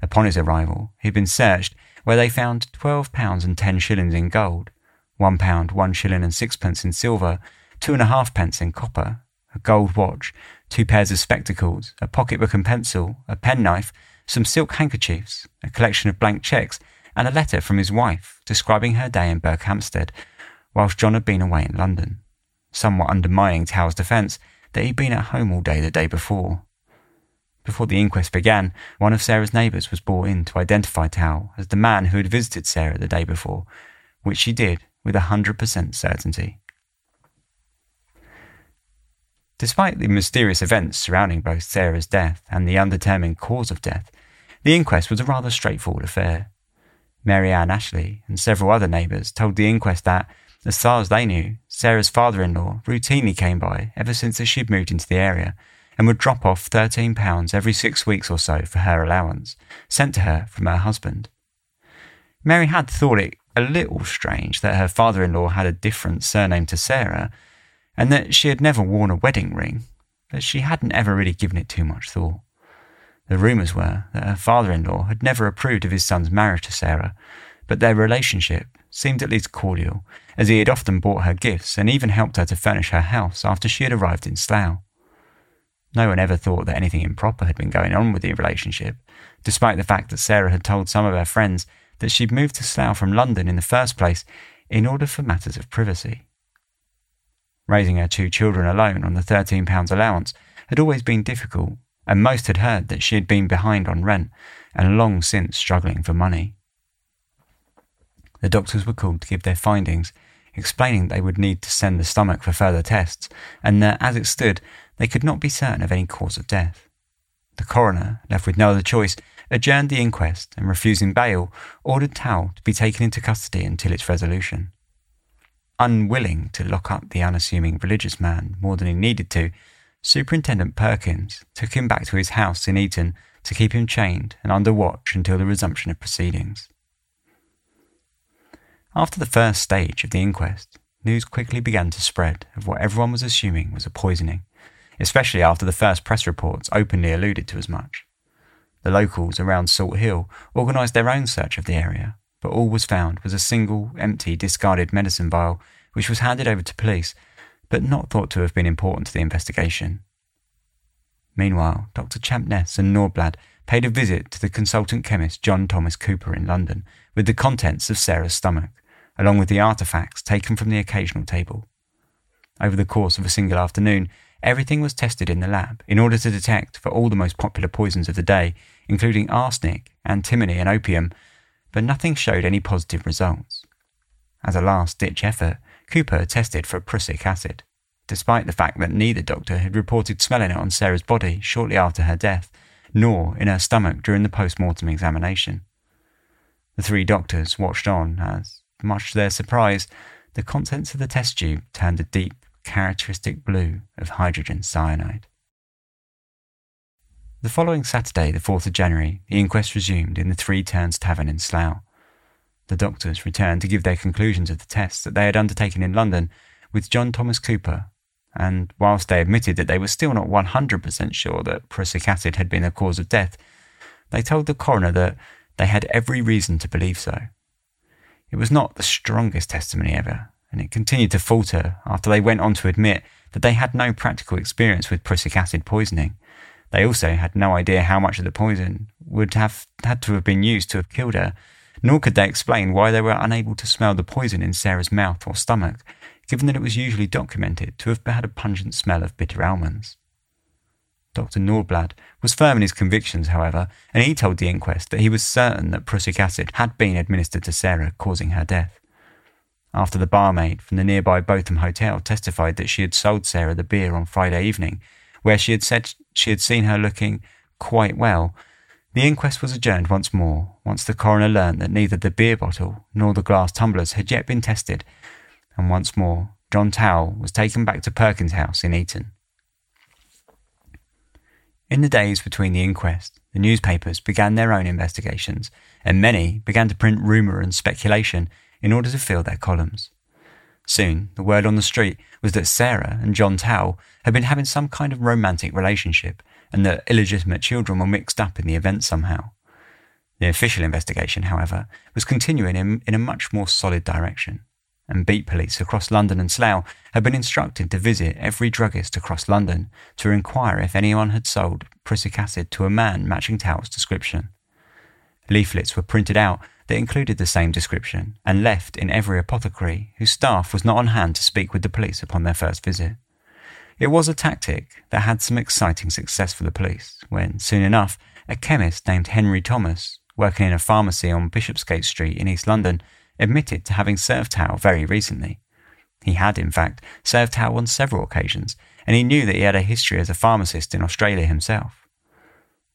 Upon his arrival, he had been searched where they found twelve pounds and ten shillings in gold, one pound, one shilling and sixpence in silver, two and a half pence in copper, a gold watch, two pairs of spectacles, a pocketbook and pencil, a penknife, some silk handkerchiefs, a collection of blank cheques, and a letter from his wife describing her day in Berkhamsted, whilst John had been away in London, somewhat undermining Tawell's defence that he'd been at home all day the day before. Before the inquest began, one of Sarah's neighbours was brought in to identify Tawell as the man who had visited Sarah the day before, which she did with a 100% certainty. Despite the mysterious events surrounding both Sarah's death and the undetermined cause of death, the inquest was a rather straightforward affair. Mary Ann Ashley and several other neighbours told the inquest that, as far as they knew, Sarah's father in law routinely came by ever since she'd moved into the area and would drop off £13 every six weeks or so for her allowance, sent to her from her husband. Mary had thought it a little strange that her father in law had a different surname to Sarah, and that she had never worn a wedding ring, but she hadn't ever really given it too much thought. The rumours were that her father in law had never approved of his son's marriage to Sarah, but their relationship seemed at least cordial, as he had often bought her gifts and even helped her to furnish her house after she had arrived in Slough. No one ever thought that anything improper had been going on with the relationship, despite the fact that Sarah had told some of her friends that she'd moved to Slough from London in the first place in order for matters of privacy. Raising her two children alone on the £13 allowance had always been difficult, and most had heard that she had been behind on rent and long since struggling for money. The doctors were called to give their findings, explaining they would need to send the stomach for further tests, and that, as it stood, they could not be certain of any cause of death. The coroner, left with no other choice, adjourned the inquest and, refusing bail, ordered Tawell to be taken into custody until its resolution. Unwilling to lock up the unassuming religious man more than he needed to, Superintendent Perkins took him back to his house in Eton to keep him chained and under watch until the resumption of proceedings. After the first stage of the inquest, news quickly began to spread of what everyone was assuming was a poisoning especially after the first press reports openly alluded to as much. The locals around Salt Hill organised their own search of the area, but all was found was a single, empty, discarded medicine vial which was handed over to police, but not thought to have been important to the investigation. Meanwhile, Dr. Champness and Nordblad paid a visit to the consultant chemist John Thomas Cooper in London with the contents of Sarah's stomach, along with the artefacts taken from the occasional table. Over the course of a single afternoon, Everything was tested in the lab in order to detect for all the most popular poisons of the day, including arsenic, antimony, and opium, but nothing showed any positive results. As a last ditch effort, Cooper tested for prussic acid, despite the fact that neither doctor had reported smelling it on Sarah's body shortly after her death, nor in her stomach during the post mortem examination. The three doctors watched on as, much to their surprise, the contents of the test tube turned a deep characteristic blue of hydrogen cyanide. The following Saturday, the 4th of January, the inquest resumed in the Three Tuns Tavern in Slough. the doctors returned to give their conclusions of the tests that they had undertaken in London with John Thomas Cooper, and whilst they admitted that they were still not 100% sure that prussic acid had been the cause of death, they told the coroner that they had every reason to believe so. It was not the strongest testimony ever, and it continued to falter after they went on to admit that they had no practical experience with prussic acid poisoning. They also had no idea how much of the poison would have had to have been used to have killed her, nor could they explain why they were unable to smell the poison in Sarah's mouth or stomach, given that it was usually documented to have had a pungent smell of bitter almonds. Dr. Nordblad was firm in his convictions, however, and he told the inquest that he was certain that prussic acid had been administered to Sarah, causing her death. After the barmaid from the nearby Botham Hotel testified that she had sold Sarah the beer on Friday evening, where she had said she had seen her looking quite well, the inquest was adjourned once more, once the coroner learnt that neither the beer bottle nor the glass tumblers had yet been tested, and once more John Tawell was taken back to Perkins House in Eton. In the days between the inquest, the newspapers began their own investigations, and many began to print rumour and speculation in order to fill their columns. Soon, the word on the street was that Sarah and John Tawell had been having some kind of romantic relationship, and that illegitimate children were mixed up in the event somehow. The official investigation, however, was continuing in, in a much more solid direction and beat police across London and Slough had been instructed to visit every druggist across London to inquire if anyone had sold prussic acid to a man matching Tawell's description. Leaflets were printed out that included the same description and left in every apothecary whose staff was not on hand to speak with the police upon their first visit. It was a tactic that had some exciting success for the police when, soon enough, a chemist named Henry Thomas, working in a pharmacy on Bishopsgate Street in East London, admitted to having served Tawell very recently. He had, in fact, served Tawell on several occasions, and he knew that he had a history as a pharmacist in Australia himself.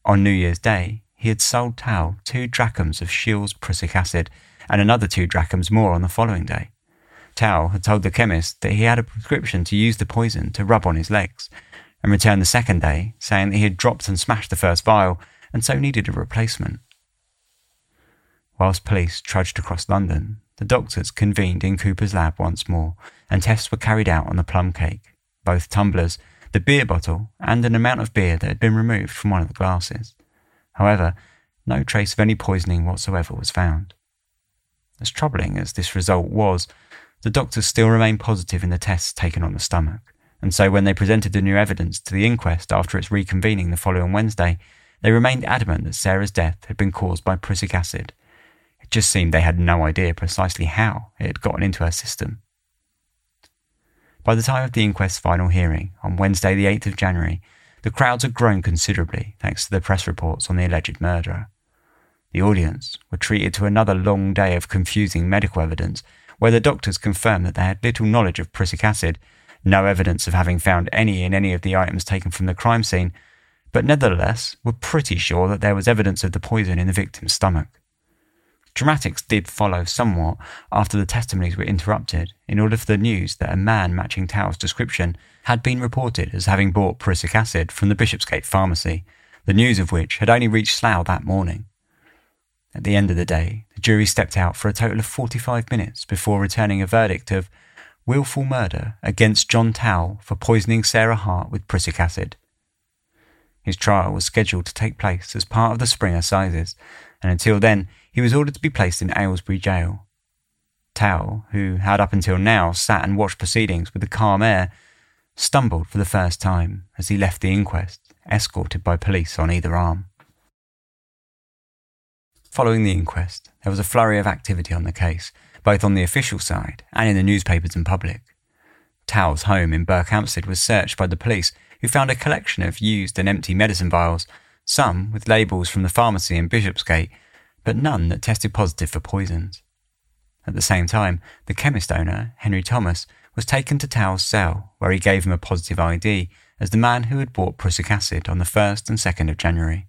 On New Year's Day, he had sold Tawell two drachms of Scheele's prussic acid and another two drachms more on the following day. Tawell had told the chemist that he had a prescription to use the poison to rub on his legs, and returned the second day saying that he had dropped and smashed the first vial and so needed a replacement. Whilst police trudged across London, the doctors convened in Cooper's lab once more, and tests were carried out on the plum cake, both tumblers, the beer bottle, and an amount of beer that had been removed from one of the glasses. However, no trace of any poisoning whatsoever was found. As troubling as this result was, the doctors still remained positive in the tests taken on the stomach, and so when they presented the new evidence to the inquest after its reconvening the following Wednesday, they remained adamant that Sarah's death had been caused by prussic acid It just seemed they had no idea precisely how it had gotten into her system. By the time of the inquest's final hearing, on Wednesday, the 8th of January, the crowds had grown considerably thanks to the press reports on the alleged murderer. The audience were treated to another long day of confusing medical evidence, where the doctors confirmed that they had little knowledge of prussic acid, no evidence of having found any in any of the items taken from the crime scene, but nevertheless were pretty sure that there was evidence of the poison in the victim's stomach. Dramatics did follow somewhat after the testimonies were interrupted in order for the news that a man matching Tawell's description had been reported as having bought prussic acid from the Bishopsgate pharmacy, the news of which had only reached Slough that morning. At the end of the day, the jury stepped out for a total of 45 minutes before returning a verdict of wilful murder against John Tawell for poisoning Sarah Hart with prussic acid. His trial was scheduled to take place as part of the spring assizes, and until then he was ordered to be placed in Aylesbury jail. Tawell, who had up until now sat and watched proceedings with a calm air, stumbled for the first time as he left the inquest, escorted by police on either arm. Following the inquest, there was a flurry of activity on the case, both on the official side and in the newspapers and public. Tawell's home in Berkhamsted was searched by the police, who found a collection of used and empty medicine vials, some with labels from the pharmacy in Bishopsgate but none that tested positive for poisons. At the same time, the chemist owner, Henry Thomas, was taken to Tawell's cell, where he gave him a positive ID as the man who had bought prussic acid on the 1st and 2nd of January.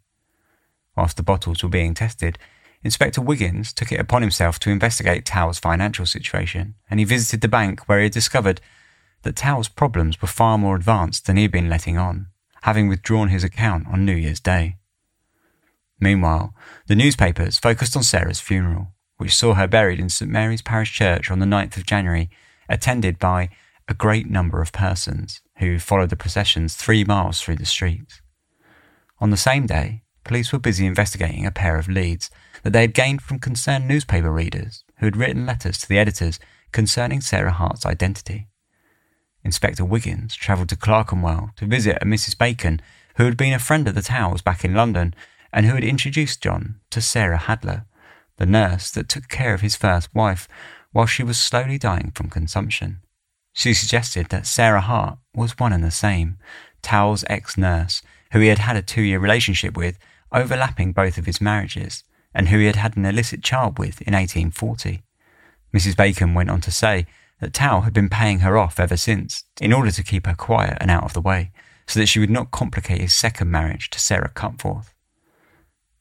Whilst the bottles were being tested, Inspector Wiggins took it upon himself to investigate Tawell's financial situation, and he visited the bank where he had discovered that Tawell's problems were far more advanced than he had been letting on, having withdrawn his account on New Year's Day. Meanwhile, the newspapers focused on Sarah's funeral, which saw her buried in St Mary's Parish Church on the 9th of January, attended by a great number of persons who followed the processions three miles through the streets. On the same day, police were busy investigating a pair of leads that they had gained from concerned newspaper readers who had written letters to the editors concerning Sarah Hart's identity. Inspector Wiggins travelled to Clerkenwell to visit a Mrs. Bacon who had been a friend of the Tawells back in London and who had introduced John to Sarah Hadler, the nurse that took care of his first wife while she was slowly dying from consumption. She suggested that Sarah Hart was one and the same, Tawell's ex nurse, who he had had a two year relationship with, overlapping both of his marriages, and who he had had an illicit child with in 1840. Mrs. Bacon went on to say that Tawell had been paying her off ever since, in order to keep her quiet and out of the way, so that she would not complicate his second marriage to Sarah Cutforth.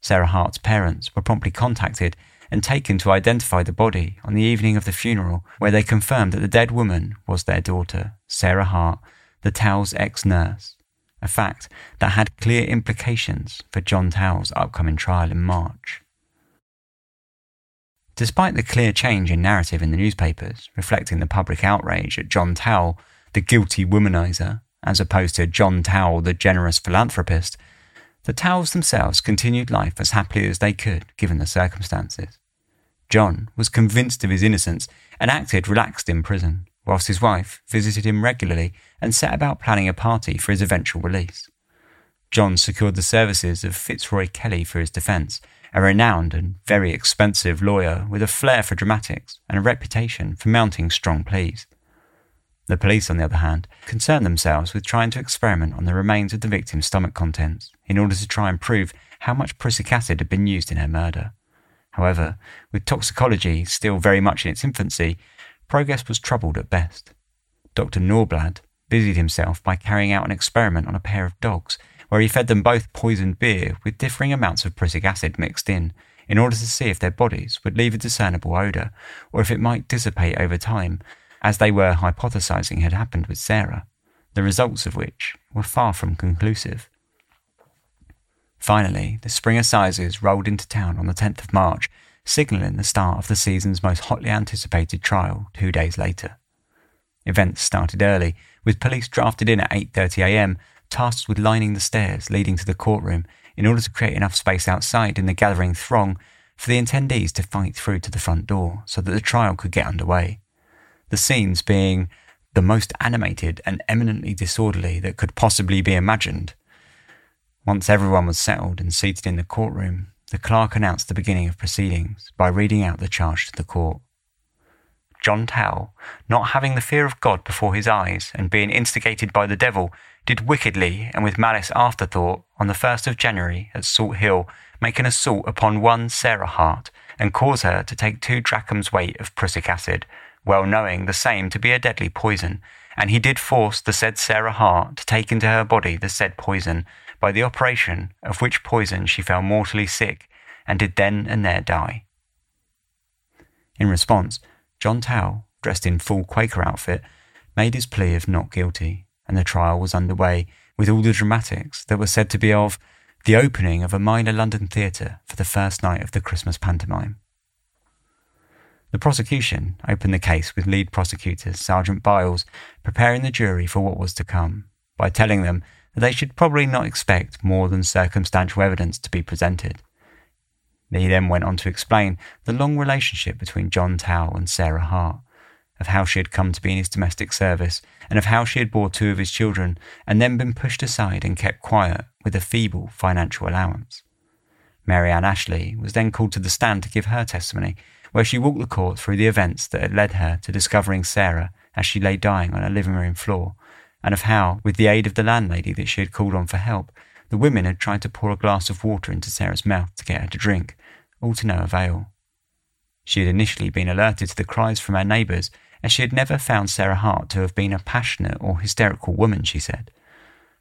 Sarah Hart's parents were promptly contacted and taken to identify the body on the evening of the funeral, where they confirmed that the dead woman was their daughter, Sarah Hart, the Tawell's ex nurse, a fact that had clear implications for John Tawell's upcoming trial in March. Despite the clear change in narrative in the newspapers, reflecting the public outrage at John Tawell, the guilty womanizer, as opposed to John Tawell, the generous philanthropist, the Tawells themselves continued life as happily as they could, given the circumstances. John was convinced of his innocence and acted relaxed in prison, whilst his wife visited him regularly and set about planning a party for his eventual release. John secured the services of Fitzroy Kelly for his defence, a renowned and very expensive lawyer with a flair for dramatics and a reputation for mounting strong pleas. The police, on the other hand, concerned themselves with trying to experiment on the remains of the victim's stomach contents in order to try and prove how much prussic acid had been used in her murder. However, with toxicology still very much in its infancy, progress was troubled at best. Dr. Nordblad busied himself by carrying out an experiment on a pair of dogs where he fed them both poisoned beer with differing amounts of prussic acid mixed in, in order to see if their bodies would leave a discernible odour, or if it might dissipate over time as they were hypothesizing had happened with Sarah, the results of which were far from conclusive. Finally, the spring assizes rolled into town on the 10th of March, signalling the start of the season's most hotly anticipated trial two days later. Events started early, with police drafted in at 8.30am, tasked with lining the stairs leading to the courtroom in order to create enough space outside in the gathering throng for the attendees to fight through to the front door so that the trial could get underway the scenes being the most animated and eminently disorderly that could possibly be imagined. Once everyone was settled and seated in the courtroom, the clerk announced the beginning of proceedings by reading out the charge to the court. John Tawell, not having the fear of God before his eyes and being instigated by the devil, did wickedly and with malice afterthought on the 1st of January at Salt Hill make an assault upon one Sarah Hart and cause her to take two drachms weight of prussic acid well knowing the same to be a deadly poison, and he did force the said Sarah Hart to take into her body the said poison, by the operation of which poison she fell mortally sick, and did then and there die. In response, John Tawell, dressed in full Quaker outfit, made his plea of not guilty, and the trial was underway with all the dramatics that were said to be of the opening of a minor London theatre for the first night of the Christmas pantomime. The prosecution opened the case with lead prosecutor Sergeant Byles preparing the jury for what was to come by telling them that they should probably not expect more than circumstantial evidence to be presented. He then went on to explain the long relationship between John Tawell and Sarah Hart, of how she had come to be in his domestic service, and of how she had bore two of his children and then been pushed aside and kept quiet with a feeble financial allowance. Mary Ann Ashley was then called to the stand to give her testimony, where she walked the court through the events that had led her to discovering Sarah as she lay dying on her living room floor, and of how, with the aid of the landlady that she had called on for help, the women had tried to pour a glass of water into Sarah's mouth to get her to drink, all to no avail. She had initially been alerted to the cries from her neighbours, as she had never found Sarah Hart to have been a passionate or hysterical woman, she said.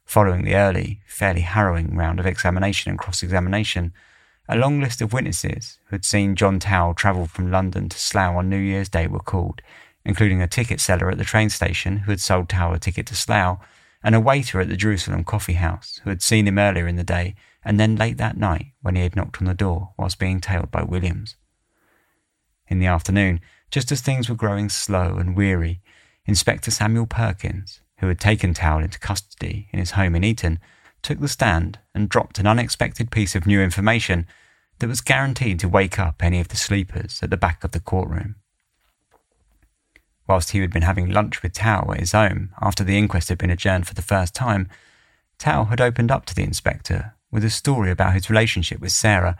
Following the early, fairly harrowing round of examination and cross examination, a long list of witnesses who had seen John Tawell travel from London to Slough on New Year's Day were called, including a ticket seller at the train station who had sold Tawell a ticket to Slough, and a waiter at the Jerusalem Coffee House who had seen him earlier in the day and then late that night when he had knocked on the door whilst being tailed by Williams. In the afternoon, just as things were growing slow and weary, Inspector Samuel Perkins, who had taken Tawell into custody in his home in Eton, took the stand and dropped an unexpected piece of new information that was guaranteed to wake up any of the sleepers at the back of the courtroom. Whilst he had been having lunch with Tawell at his home after the inquest had been adjourned for the first time, Tawell had opened up to the inspector with a story about his relationship with Sarah,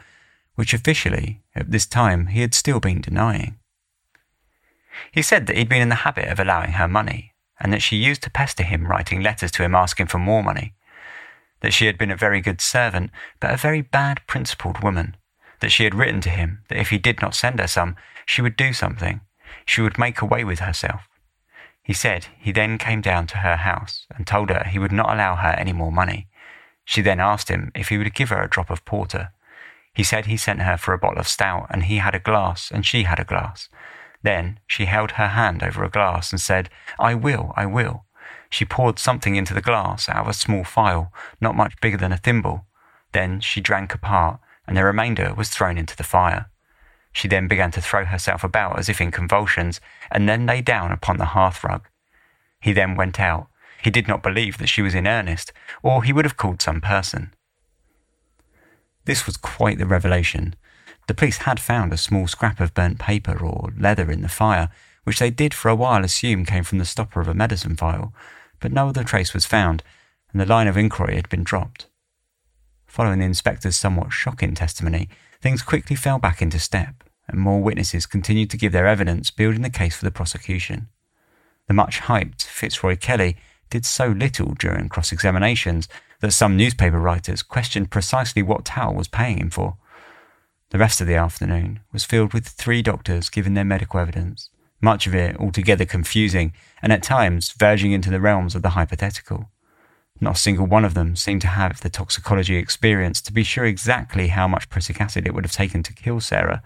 which officially, at this time, he had still been denying. He said that he'd been in the habit of allowing her money, and that she used to pester him writing letters to him asking for more money. That she had been a very good servant, but a very bad principled woman. That she had written to him that if he did not send her some, she would do something. She would make away with herself. He said he then came down to her house and told her he would not allow her any more money. She then asked him if he would give her a drop of porter. He said he sent her for a bottle of stout and he had a glass and she had a glass. Then she held her hand over a glass and said, I will, I will. She poured something into the glass out of a small phial, not much bigger than a thimble. Then she drank a part, and the remainder was thrown into the fire. She then began to throw herself about as if in convulsions, and then lay down upon the hearth rug. He then went out. He did not believe that she was in earnest, or he would have called some person. This was quite the revelation, the police had found a small scrap of burnt paper or leather in the fire, which they did for a while assume came from the stopper of a medicine vial, but no other trace was found, and the line of inquiry had been dropped. Following the inspector's somewhat shocking testimony, things quickly fell back into step, and more witnesses continued to give their evidence, building the case for the prosecution. The much hyped Fitzroy Kelly did so little during cross examinations that some newspaper writers questioned precisely what Tawell was paying him for. The rest of the afternoon was filled with three doctors giving their medical evidence, much of it altogether confusing and at times verging into the realms of the hypothetical. Not a single one of them seemed to have the toxicology experience to be sure exactly how much prussic acid it would have taken to kill Sarah,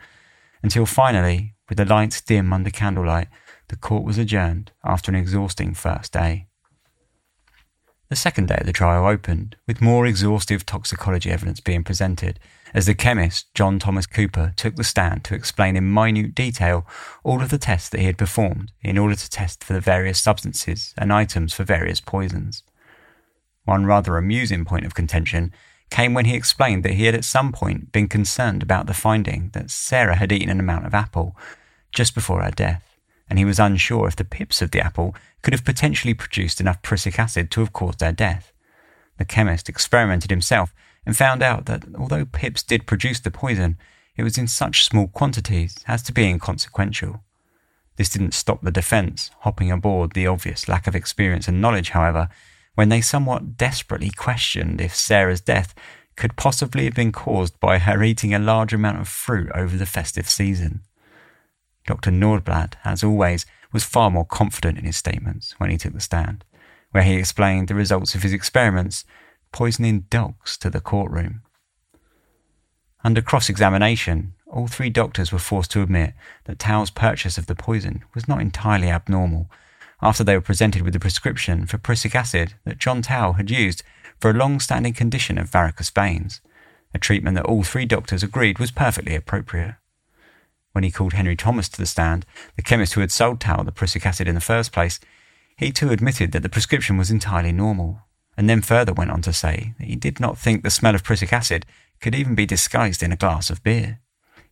until finally, with the lights dim under candlelight, the court was adjourned after an exhausting first day. The second day of the trial opened, with more exhaustive toxicology evidence being presented, as the chemist John Thomas Cooper took the stand to explain in minute detail all of the tests that he had performed in order to test for the various substances and items for various poisons. One rather amusing point of contention came when he explained that he had at some point been concerned about the finding that Sarah had eaten an amount of apple just before her death, and he was unsure if the pips of the apple could have potentially produced enough prussic acid to have caused their death. The chemist experimented himself and found out that although pips did produce the poison, it was in such small quantities as to be inconsequential. This didn't stop the defence hopping aboard the obvious lack of experience and knowledge, however, when they somewhat desperately questioned if Sarah's death could possibly have been caused by her eating a large amount of fruit over the festive season. Dr. Nordblad, as always, was far more confident in his statements when he took the stand, where he explained the results of his experiments poisoning dogs to the courtroom. Under cross examination, all three doctors were forced to admit that Tawell's purchase of the poison was not entirely abnormal after they were presented with a prescription for prussic acid that John Tawell had used for a long standing condition of varicose veins, a treatment that all three doctors agreed was perfectly appropriate. When he called Henry Thomas to the stand, the chemist who had sold Tawell the prussic acid in the first place, he too admitted that the prescription was entirely normal and then further went on to say that he did not think the smell of prussic acid could even be disguised in a glass of beer.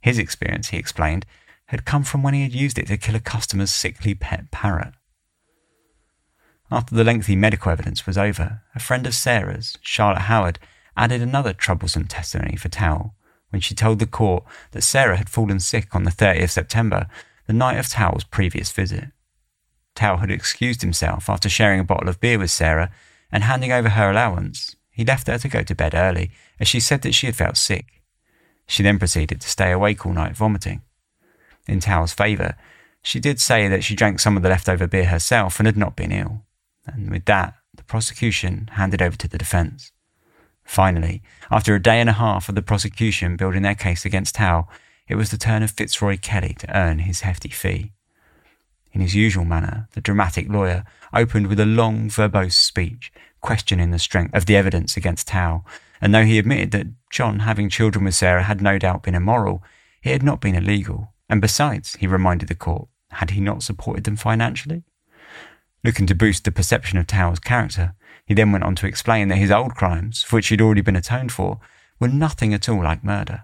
His experience, he explained, had come from when he had used it to kill a customer's sickly pet parrot. After the lengthy medical evidence was over, a friend of Sarah's, Charlotte Howard, added another troublesome testimony for Tawell when she told the court that Sarah had fallen sick on the 30th September, the night of Tawell's previous visit. Tawell had excused himself after sharing a bottle of beer with Sarah and handing over her allowance, he left her to go to bed early, as she said that she had felt sick. She then proceeded to stay awake all night vomiting. In Tawell's favour, she did say that she drank some of the leftover beer herself and had not been ill. And with that, the prosecution handed over to the defence. Finally, after a day and a half of the prosecution building their case against Tawell, it was the turn of Fitzroy Kelly to earn his hefty fee. In his usual manner, the dramatic lawyer opened with a long, verbose speech, questioning the strength of the evidence against Tawell, and though he admitted that John having children with Sarah had no doubt been immoral, it had not been illegal, And besides, he reminded the court, had he not supported them financially? Looking to boost the perception of Tawell's character, he then went on to explain that his old crimes, for which he'd already been atoned for, were nothing at all like murder.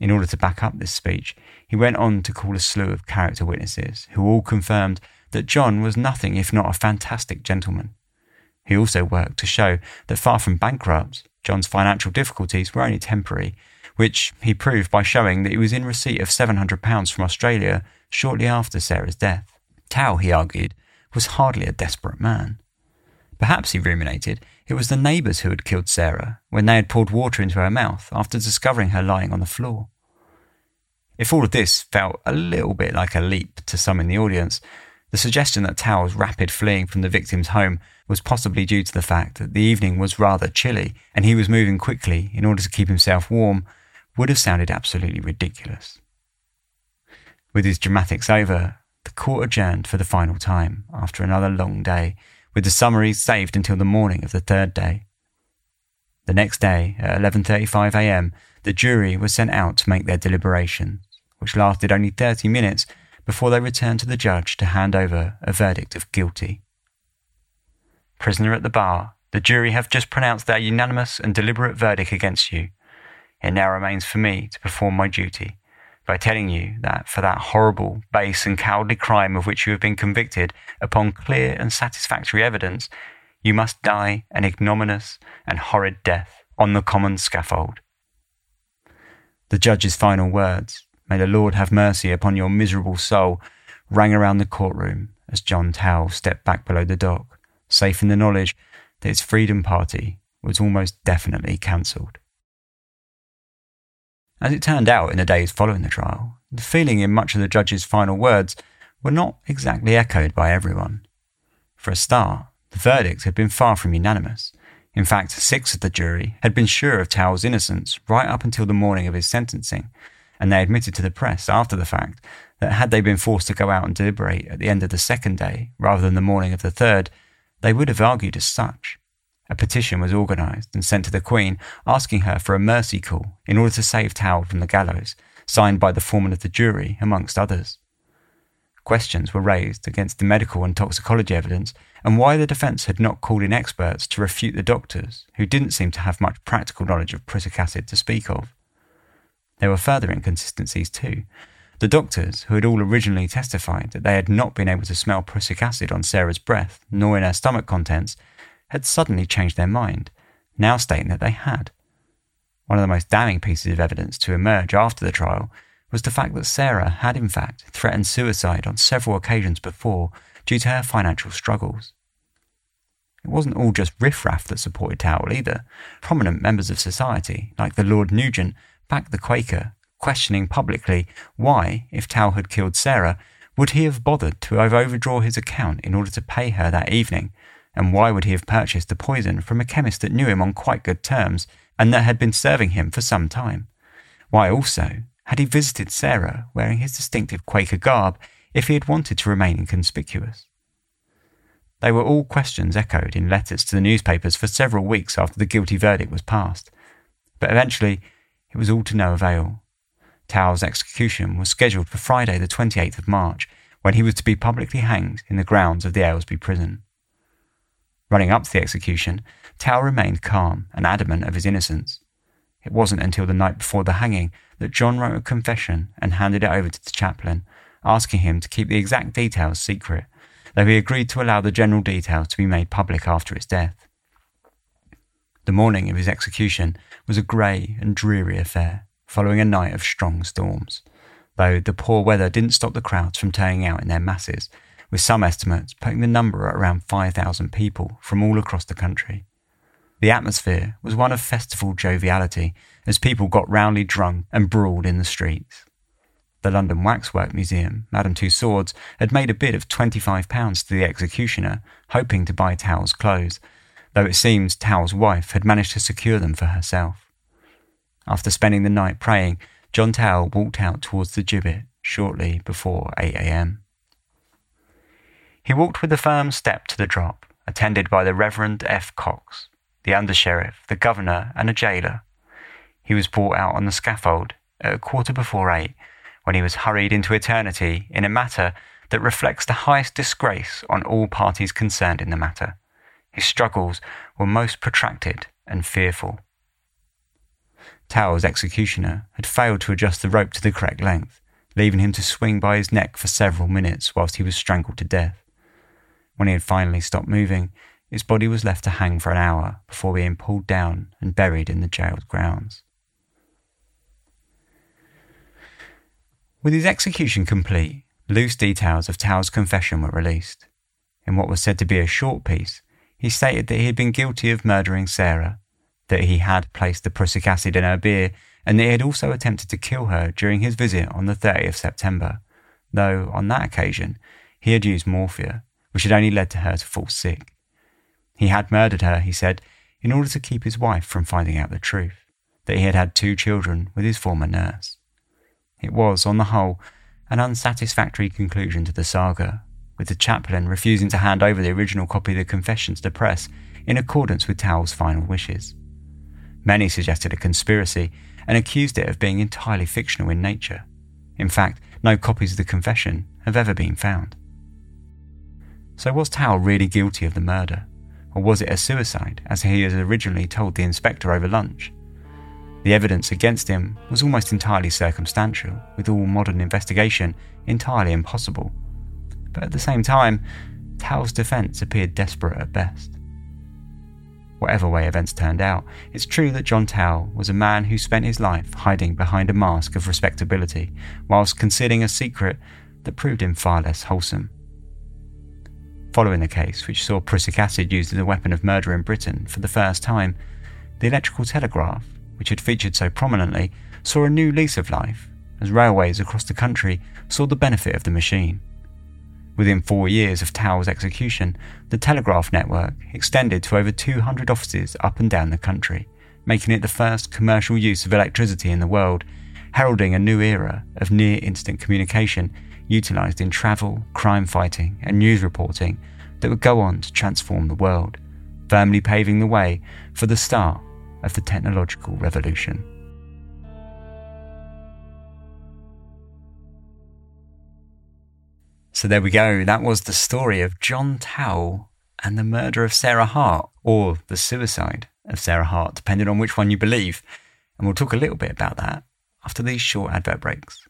In order to back up this speech, he went on to call a slew of character witnesses, who all confirmed that John was nothing if not a fantastic gentleman. He also worked to show that far from bankrupt, John's financial difficulties were only temporary, which he proved by showing that he was in receipt of £700 from Australia shortly after Sarah's death. Tawell, he argued, was hardly a desperate man. Perhaps, he ruminated, it was the neighbours who had killed Sarah when they had poured water into her mouth after discovering her lying on the floor. If all of this felt a little bit like a leap to some in the audience, the suggestion that Tawell's rapid fleeing from the victim's home was possibly due to the fact that the evening was rather chilly and he was moving quickly in order to keep himself warm would have sounded absolutely ridiculous. With his dramatics over, the court adjourned for the final time after another long day, with the summaries saved until the morning of the third day. The next day, at 11:35 a.m., the jury was sent out to make their deliberations, which lasted only 30 minutes before they returned to the judge to hand over a verdict of guilty. Prisoner at the bar, the jury have just pronounced their unanimous and deliberate verdict against you. It now remains for me to perform my duty by telling you that for that horrible, base, and cowardly crime of which you have been convicted, upon clear and satisfactory evidence, you must die an ignominious and horrid death on the common scaffold. The judge's final words, may the Lord have mercy upon your miserable soul, rang around the courtroom as John Tawell stepped back below the dock, safe in the knowledge that his Freedom Party was almost definitely cancelled. As it turned out in the days following the trial, the feeling in much of the judge's final words were not exactly echoed by everyone. For a start, the verdict had been far from unanimous. In fact, six of the jury had been sure of Tawell's innocence right up until the morning of his sentencing, and they admitted to the press after the fact that had they been forced to go out and deliberate at the end of the second day rather than the morning of the third, they would have argued as such. A petition was organised and sent to the Queen asking her for a mercy call in order to save Tawell from the gallows, signed by the foreman of the jury, amongst others. Questions were raised against the medical and toxicology evidence and why the defence had not called in experts to refute the doctors, who didn't seem to have much practical knowledge of prussic acid to speak of. There were further inconsistencies too. The doctors, who had all originally testified that they had not been able to smell prussic acid on Sarah's breath nor in her stomach contents, had suddenly changed their mind, now stating that they had. One of the most damning pieces of evidence to emerge after the trial was the fact that Sarah had, in fact, threatened suicide on several occasions before due to her financial struggles. It wasn't all just riffraff that supported Tawell either. Prominent members of society, like the Lord Nugent, backed the Quaker, questioning publicly why, if Tawell had killed Sarah, would he have bothered to overdraw his account in order to pay her that evening and why would he have purchased the poison from a chemist that knew him on quite good terms and that had been serving him for some time? Why also had he visited Sarah wearing his distinctive Quaker garb if he had wanted to remain inconspicuous? They were all questions echoed in letters to the newspapers for several weeks after the guilty verdict was passed. But eventually, it was all to no avail. Tawell's execution was scheduled for Friday, the 28th of March, when he was to be publicly hanged in the grounds of the Aylesbury prison. Running up to the execution, Tawell remained calm and adamant of his innocence. It wasn't until the night before the hanging that John wrote a confession and handed it over to the chaplain, asking him to keep the exact details secret, though he agreed to allow the general details to be made public after his death. The morning of his execution was a grey and dreary affair, following a night of strong storms, though the poor weather didn't stop the crowds from turning out in their masses with some estimates putting the number at around 5,000 people from all across the country. The atmosphere was one of festival joviality as people got roundly drunk and brawled in the streets. The London Waxwork Museum, Madame Tussauds, had made a bid of £25 to the executioner, hoping to buy Tawell's clothes, though it seems Tawell's wife had managed to secure them for herself. After spending the night praying, John Tawell walked out towards the gibbet shortly before 8 a.m. He walked with a firm step to the drop, attended by the Reverend F. Cox, the under sheriff, the governor, and a jailer. He was brought out on the scaffold at a quarter before eight, when he was hurried into eternity in a matter that reflects the highest disgrace on all parties concerned in the matter. His struggles were most protracted and fearful. Tawell's executioner had failed to adjust the rope to the correct length, leaving him to swing by his neck for several minutes whilst he was strangled to death. When he had finally stopped moving, his body was left to hang for an hour before being pulled down and buried in the jail's grounds. With his execution complete, loose details of Tawell's confession were released. In what was said to be a short piece, he stated that he had been guilty of murdering Sarah, that he had placed the prussic acid in her beer, and that he had also attempted to kill her during his visit on the 30th of September, though on that occasion he had used morphia, which had only led to her to fall sick. He had murdered her, he said, in order to keep his wife from finding out the truth, that he had had two children with his former nurse. It was, on the whole, an unsatisfactory conclusion to the saga, with the chaplain refusing to hand over the original copy of the confession to the press in accordance with Tawell's final wishes. Many suggested a conspiracy and accused it of being entirely fictional in nature. In fact, no copies of the confession have ever been found. So was Tawell really guilty of the murder? Or was it a suicide, as he had originally told the inspector over lunch? The evidence against him was almost entirely circumstantial, with all modern investigation entirely impossible. But at the same time, Tawell's defence appeared desperate at best. Whatever way events turned out, it's true that John Tawell was a man who spent his life hiding behind a mask of respectability, whilst concealing a secret that proved him far less wholesome Following the case, which saw prussic acid used as a weapon of murder in Britain for the first time, the electrical telegraph, which had featured so prominently, saw a new lease of life as railways across the country saw the benefit of the machine. Within four years of Tawell's execution, the telegraph network extended to over 200 offices up and down the country, making it the first commercial use of electricity in the world, heralding a new era of near instant communication utilised in travel, crime fighting, and news reporting that would go on to transform the world, firmly paving the way for the start of the technological revolution. So there we go. That was the story of John Tawell and the murder of Sarah Hart, or the suicide of Sarah Hart, depending on which one you believe. And we'll talk a little bit about that after these short advert breaks.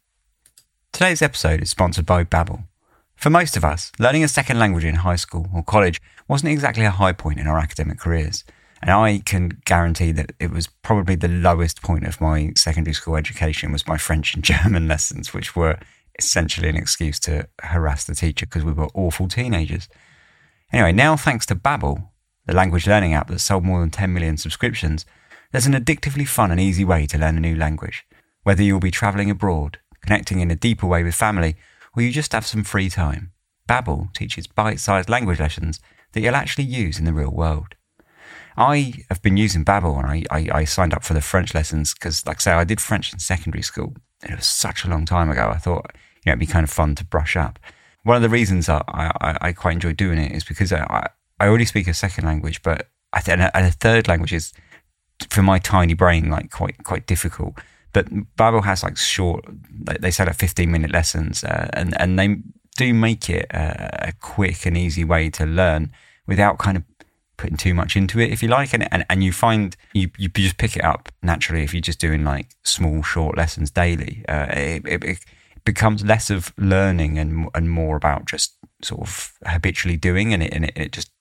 Today's episode is sponsored by Babbel. For most of us, learning a second language in high school or college wasn't exactly a high point in our academic careers. And I can guarantee that it was probably the lowest point of my secondary school education was my French and German lessons, which were essentially an excuse to harass the teacher because we were awful teenagers. Anyway, now thanks to Babbel, the language learning app that sold more than 10 million subscriptions, there's an addictively fun and easy way to learn a new language. Whether you'll be traveling abroad, connecting in a deeper way with family, or you just have some free time. Babbel teaches bite-sized language lessons that you'll actually use in the real world. I have been using Babbel and I, I, I signed up for the French lessons because, like I say, I did French in secondary school. It was such a long time ago. I thought you know, it'd be kind of fun to brush up. One of the reasons I, I, I quite enjoy doing it is because I, I already speak a second language, but I th- and a third language is, for my tiny brain, like quite quite difficult. But Babbel has like short, they set up 15 minute lessons uh, and, and they do make it a, a, quick and easy way to learn without kind of putting too much into it, if you like. And, and, and you find you, you just pick it up naturally if you're just doing like small, short lessons daily. Uh, it, it, it becomes less of learning and, and more about just sort of habitually doing and it, and it, it just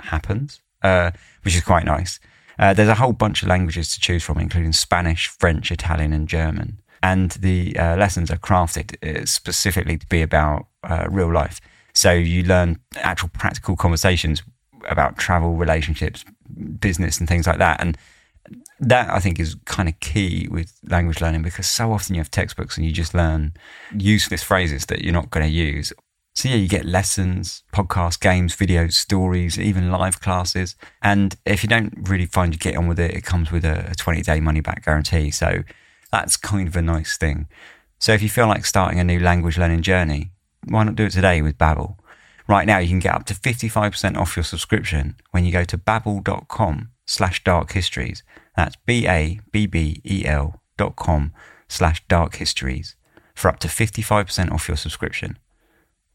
happens, uh, which is quite nice. Uh, there's a whole bunch of languages to choose from, including Spanish, French, Italian, and German. And the uh, lessons are crafted uh, specifically to be about uh, real life. So you learn actual practical conversations about travel, relationships, business, and things like that. And that I think is kind of key with language learning because so often you have textbooks and you just learn useless phrases that you're not going to use so yeah, you get lessons, podcasts, games, videos, stories, even live classes. And if you don't really find you get on with it, it comes with a 20 day money back guarantee. So that's kind of a nice thing. So if you feel like starting a new language learning journey, why not do it today with Babbel? Right now, you can get up to 55% off your subscription when you go to babbel.com slash dark histories. That's B-A-B-B-E-L dot com slash dark histories for up to 55% off your subscription.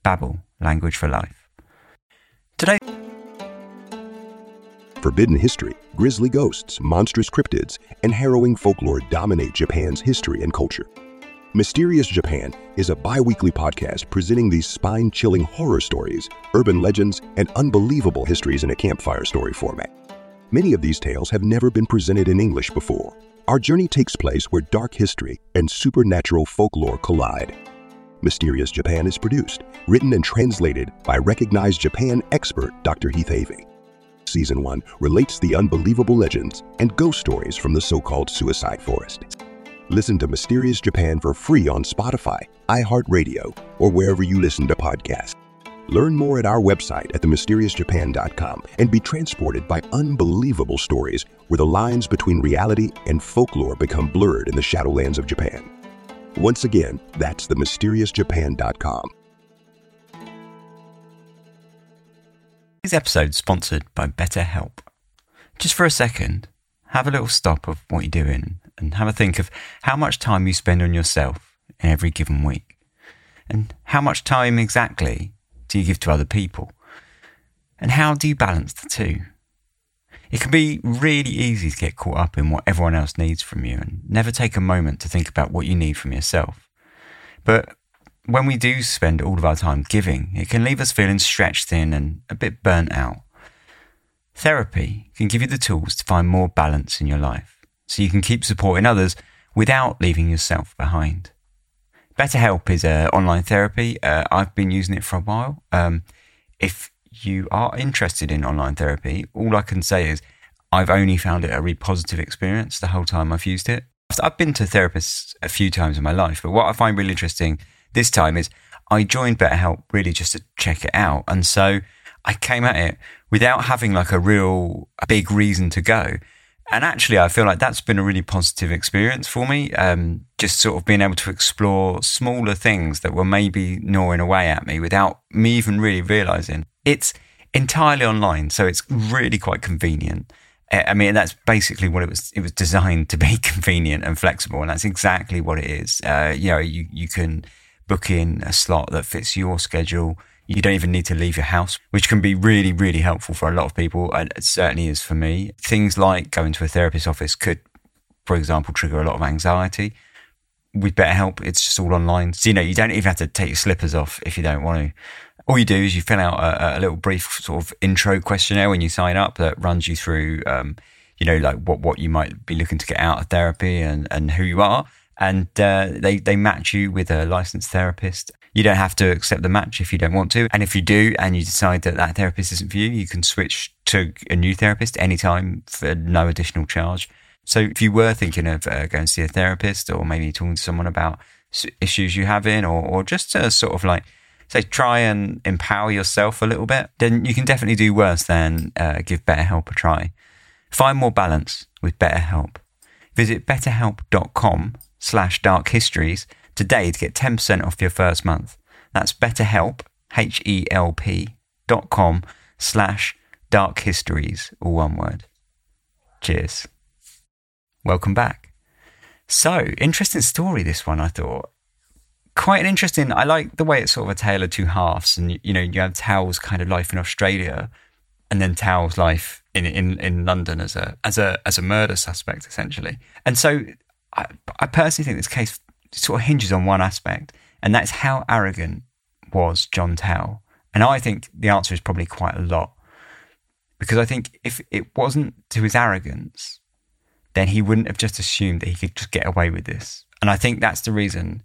Babbel, language for life. Today,
Forbidden history, grisly ghosts, monstrous cryptids, and harrowing folklore dominate Japan's history and culture. Mysterious Japan is a bi weekly podcast presenting these spine chilling horror stories, urban legends, and unbelievable histories in a campfire story format. Many of these tales have never been presented in English before. Our journey takes place where dark history and supernatural folklore collide. Mysterious Japan is produced, written, and translated by recognized Japan expert Dr. Heath Avey. Season 1 relates the unbelievable legends and ghost stories from the so called suicide forest. Listen to Mysterious Japan for free on Spotify, iHeartRadio, or wherever you listen to podcasts. Learn more at our website at themysteriousjapan.com and be transported by unbelievable stories where the lines between reality and folklore become blurred in the shadowlands of Japan. Once again, that's themysteriousjapan.com.
This episode is sponsored by BetterHelp. Just for a second, have a little stop of what you're doing and have a think of how much time you spend on yourself in every given week. And how much time exactly do you give to other people? And how do you balance the two? It can be really easy to get caught up in what everyone else needs from you and never take a moment to think about what you need from yourself. But when we do spend all of our time giving, it can leave us feeling stretched thin and a bit burnt out. Therapy can give you the tools to find more balance in your life so you can keep supporting others without leaving yourself behind. BetterHelp is an online therapy. Uh, I've been using it for a while. Um, if you are interested in online therapy, all I can say is I've only found it a really positive experience the whole time I've used it. I've been to therapists a few times in my life, but what I find really interesting this time is I joined BetterHelp really just to check it out. And so I came at it without having like a real big reason to go. And actually, I feel like that's been a really positive experience for me. Um, just sort of being able to explore smaller things that were maybe gnawing away at me without me even really realizing. It's entirely online, so it's really quite convenient. I mean, that's basically what it was. It was designed to be convenient and flexible, and that's exactly what it is. Uh, you know, you you can book in a slot that fits your schedule. You don't even need to leave your house, which can be really, really helpful for a lot of people. And it certainly is for me. Things like going to a therapist's office could, for example, trigger a lot of anxiety. With BetterHelp, it's just all online. So, you know, you don't even have to take your slippers off if you don't want to. All you do is you fill out a, a little brief sort of intro questionnaire when you sign up that runs you through, um, you know, like what, what you might be looking to get out of therapy and, and who you are and uh, they they match you with a licensed therapist. You don't have to accept the match if you don't want to, and if you do, and you decide that that therapist isn't for you, you can switch to a new therapist anytime for no additional charge. So if you were thinking of uh, going to see a therapist, or maybe talking to someone about issues you have in, or or just to sort of like say try and empower yourself a little bit, then you can definitely do worse than uh, give BetterHelp a try. Find more balance with BetterHelp. Visit betterhelp.com slash dark histories today to get 10% off your first month. That's betterhelp, H-E-L-P dot com slash dark histories, all one word. Cheers. Welcome back. So, interesting story, this one, I thought. Quite an interesting, I like the way it's sort of a tale of two halves. And, you know, you have Tawell's kind of life in Australia and then Tawell's life in, in, in London as a, as a, as a murder suspect, essentially. And so I, I personally think this case sort of hinges on one aspect, and that's how arrogant was John Tawell. And I think the answer is probably quite a lot. Because I think if it wasn't to his arrogance, then he wouldn't have just assumed that he could just get away with this. And I think that's the reason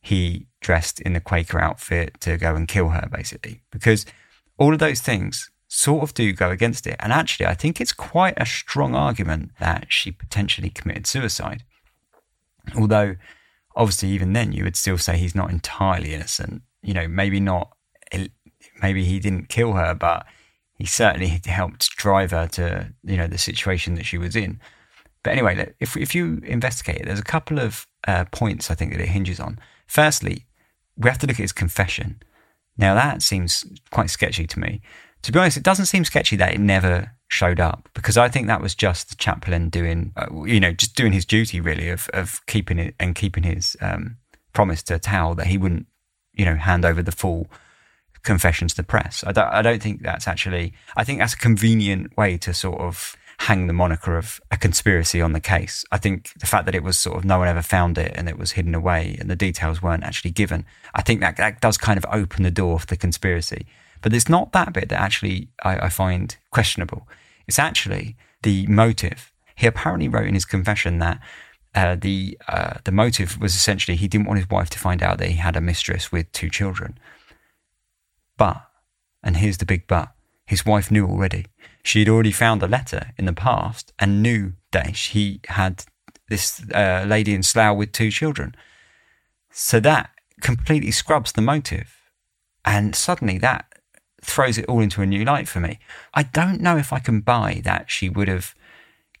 he dressed in the Quaker outfit to go and kill her, basically. Because all of those things sort of do go against it. And actually, I think it's quite a strong argument that she potentially committed suicide. Although, obviously, even then, you would still say he's not entirely innocent. You know, maybe not, maybe he didn't kill her, but he certainly helped drive her to, you know, the situation that she was in. But anyway, if, if you investigate it, there's a couple of uh, points I think that it hinges on. Firstly, we have to look at his confession. Now, that seems quite sketchy to me. To be honest, it doesn't seem sketchy that it never showed up because I think that was just the chaplain doing, uh, you know, just doing his duty really of, of keeping it and keeping his um, promised to Tawell that he wouldn't, you know, hand over the full confession to the press. I don't, I don't think that's actually, I think that's a convenient way to sort of hang the moniker of a conspiracy on the case. I think the fact that it was sort of no one ever found it and it was hidden away and the details weren't actually given, I think that, that does kind of open the door for the conspiracy. But it's not that bit that actually I, I find questionable. It's actually the motive. He apparently wrote in his confession that uh, the uh, the motive was essentially he didn't want his wife to find out that he had a mistress with two children. But, and here's the big but, his wife knew already. She had already found a letter in the past and knew that he had this uh, lady in Slough with two children. So that completely scrubs the motive. And suddenly that throws it all into a new light for me. I don't know if I can buy that she would have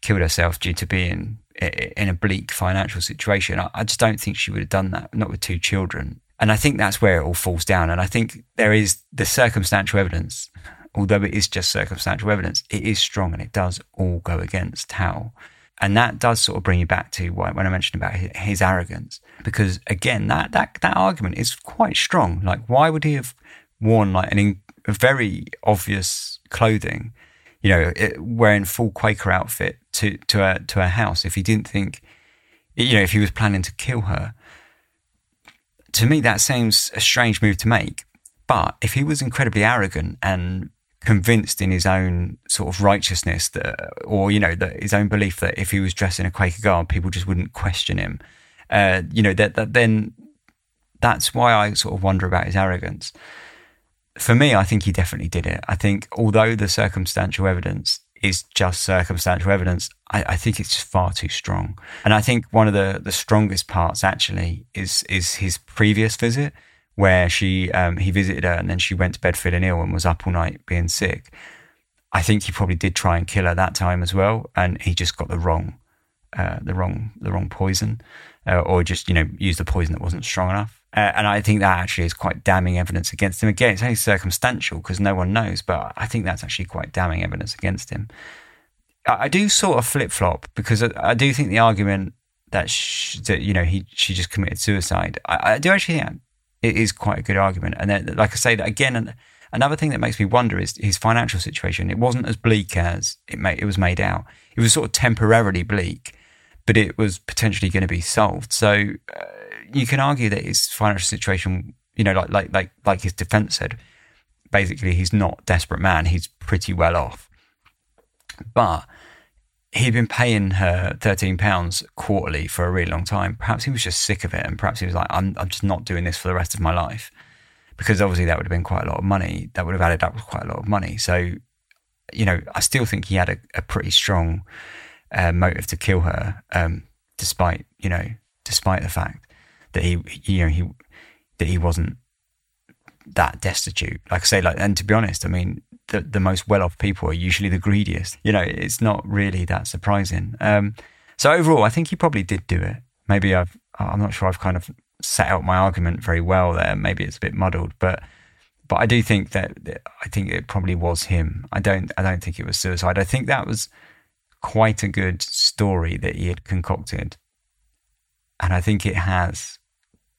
killed herself due to being in a bleak financial situation. I just don't think she would have done that, not with two children. And I think that's where it all falls down. And I think there is the circumstantial evidence, although it is just circumstantial evidence, it is strong and it does all go against Tawell. And that does sort of bring you back to when I mentioned about his arrogance, because again, that, that, that argument is quite strong. Like, why would he have worn like an very obvious clothing, you know, it, wearing full Quaker outfit to, to her, to her house if he didn't think, you know, if he was planning to kill her? to me, that seems a strange move to make. But if he was incredibly arrogant and convinced in his own sort of righteousness that, or, you know, that his own belief that if he was dressed in a Quaker garb, people just wouldn't question him, uh, you know, that, that then that's why I sort of wonder about his arrogance. For me, I think he definitely did it. I think although the circumstantial evidence is just circumstantial evidence, I, I, think it's far too strong. And I think one of the, the strongest parts actually is is his previous visit, where she um, he visited her and then she went to bed feeling ill and was up all night being sick. I think he probably did try and kill her that time as well, and he just got the wrong uh, the wrong the wrong poison, uh, or just you know used the poison that wasn't strong enough. Uh, and I think that actually is quite damning evidence against him. Again, it's only circumstantial because no one knows, but I think that's actually quite damning evidence against him. I, I do sort of flip flop because I, I, do think the argument that, she, that you know he she just committed suicide. I, I, do actually think it is quite a good argument. And then, like I say, that again, another thing that makes me wonder is his financial situation. It wasn't as bleak as it made, it was made out. It was sort of temporarily bleak, but it was potentially going to be solved. So. Uh, you can argue that his financial situation, you know, like like like like his defense said, basically he's not a desperate man. He's pretty well off, but he'd been paying her thirteen pounds quarterly for a really long time. Perhaps he was just sick of it, and perhaps he was like, "I'm I'm just not doing this for the rest of my life," because obviously that would have been quite a lot of money. That would have added up with quite a lot of money. So, you know, I still think he had a, a pretty strong uh, motive to kill her, um, despite you know, despite the fact that he, you know, he that he wasn't that destitute. Like I say, like, and to be honest, I mean, the the most well off people are usually the greediest. You know, it's not really that surprising. Um, so overall, I think he probably did do it. Maybe I've, I'm not sure I've kind of set out my argument very well there. Maybe it's a bit muddled, but but I do think that I think it probably was him. I don't I don't think it was suicide. I think that was quite a good story that he had concocted, and I think it has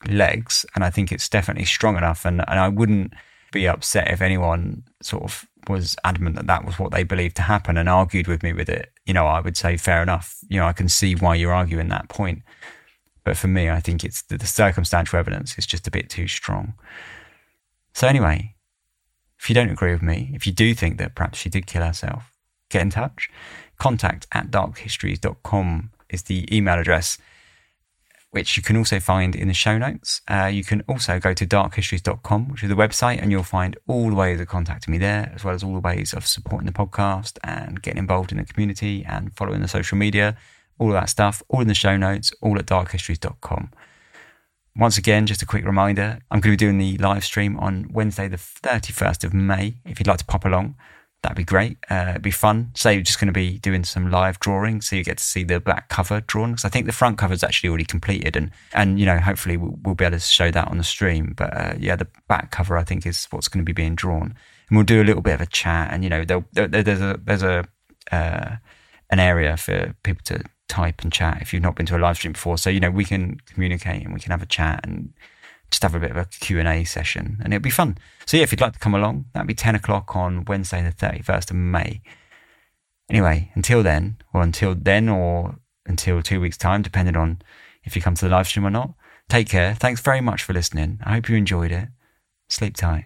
legs, and I think it's definitely strong enough. And, and I wouldn't be upset if anyone sort of was adamant that that was what they believed to happen and argued with me with it. You know, I would say fair enough. You know, I can see why you're arguing that point. But for me, I think it's the, the circumstantial evidence is just a bit too strong. So anyway, if you don't agree with me, if you do think that perhaps she did kill herself, get in touch. Contact at darkhistories.com is the email address which you can also find in the show notes. Uh, you can also go to darkhistories.com, which is the website, and you'll find all the ways of contacting me there, as well as all the ways of supporting the podcast and getting involved in the community and following the social media, all of that stuff, all in the show notes, all at darkhistories.com. Once again, just a quick reminder, I'm going to be doing the live stream on Wednesday, the 31st of May. If you'd like to pop along, that'd be great. Uh, it'd be fun. So you're just going to be doing some live drawing, so you get to see the back cover drawn. Because I think the front cover is actually already completed, and and you know hopefully we'll, we'll be able to show that on the stream. But uh, yeah, the back cover I think is what's going to be being drawn, and we'll do a little bit of a chat, and you know there, there's a there's a uh, an area for people to type and chat if you've not been to a live stream before. So, you know, we can communicate and we can have a chat and just have a bit of a Q&A session and it'll be fun. So yeah, if you'd like to come along, that'd be 10 o'clock on Wednesday, the 31st of May. Anyway, until then, or until then, or until two weeks' time, depending on if you come to the live stream or not, take care. Thanks very much for listening. I hope you enjoyed it. Sleep tight.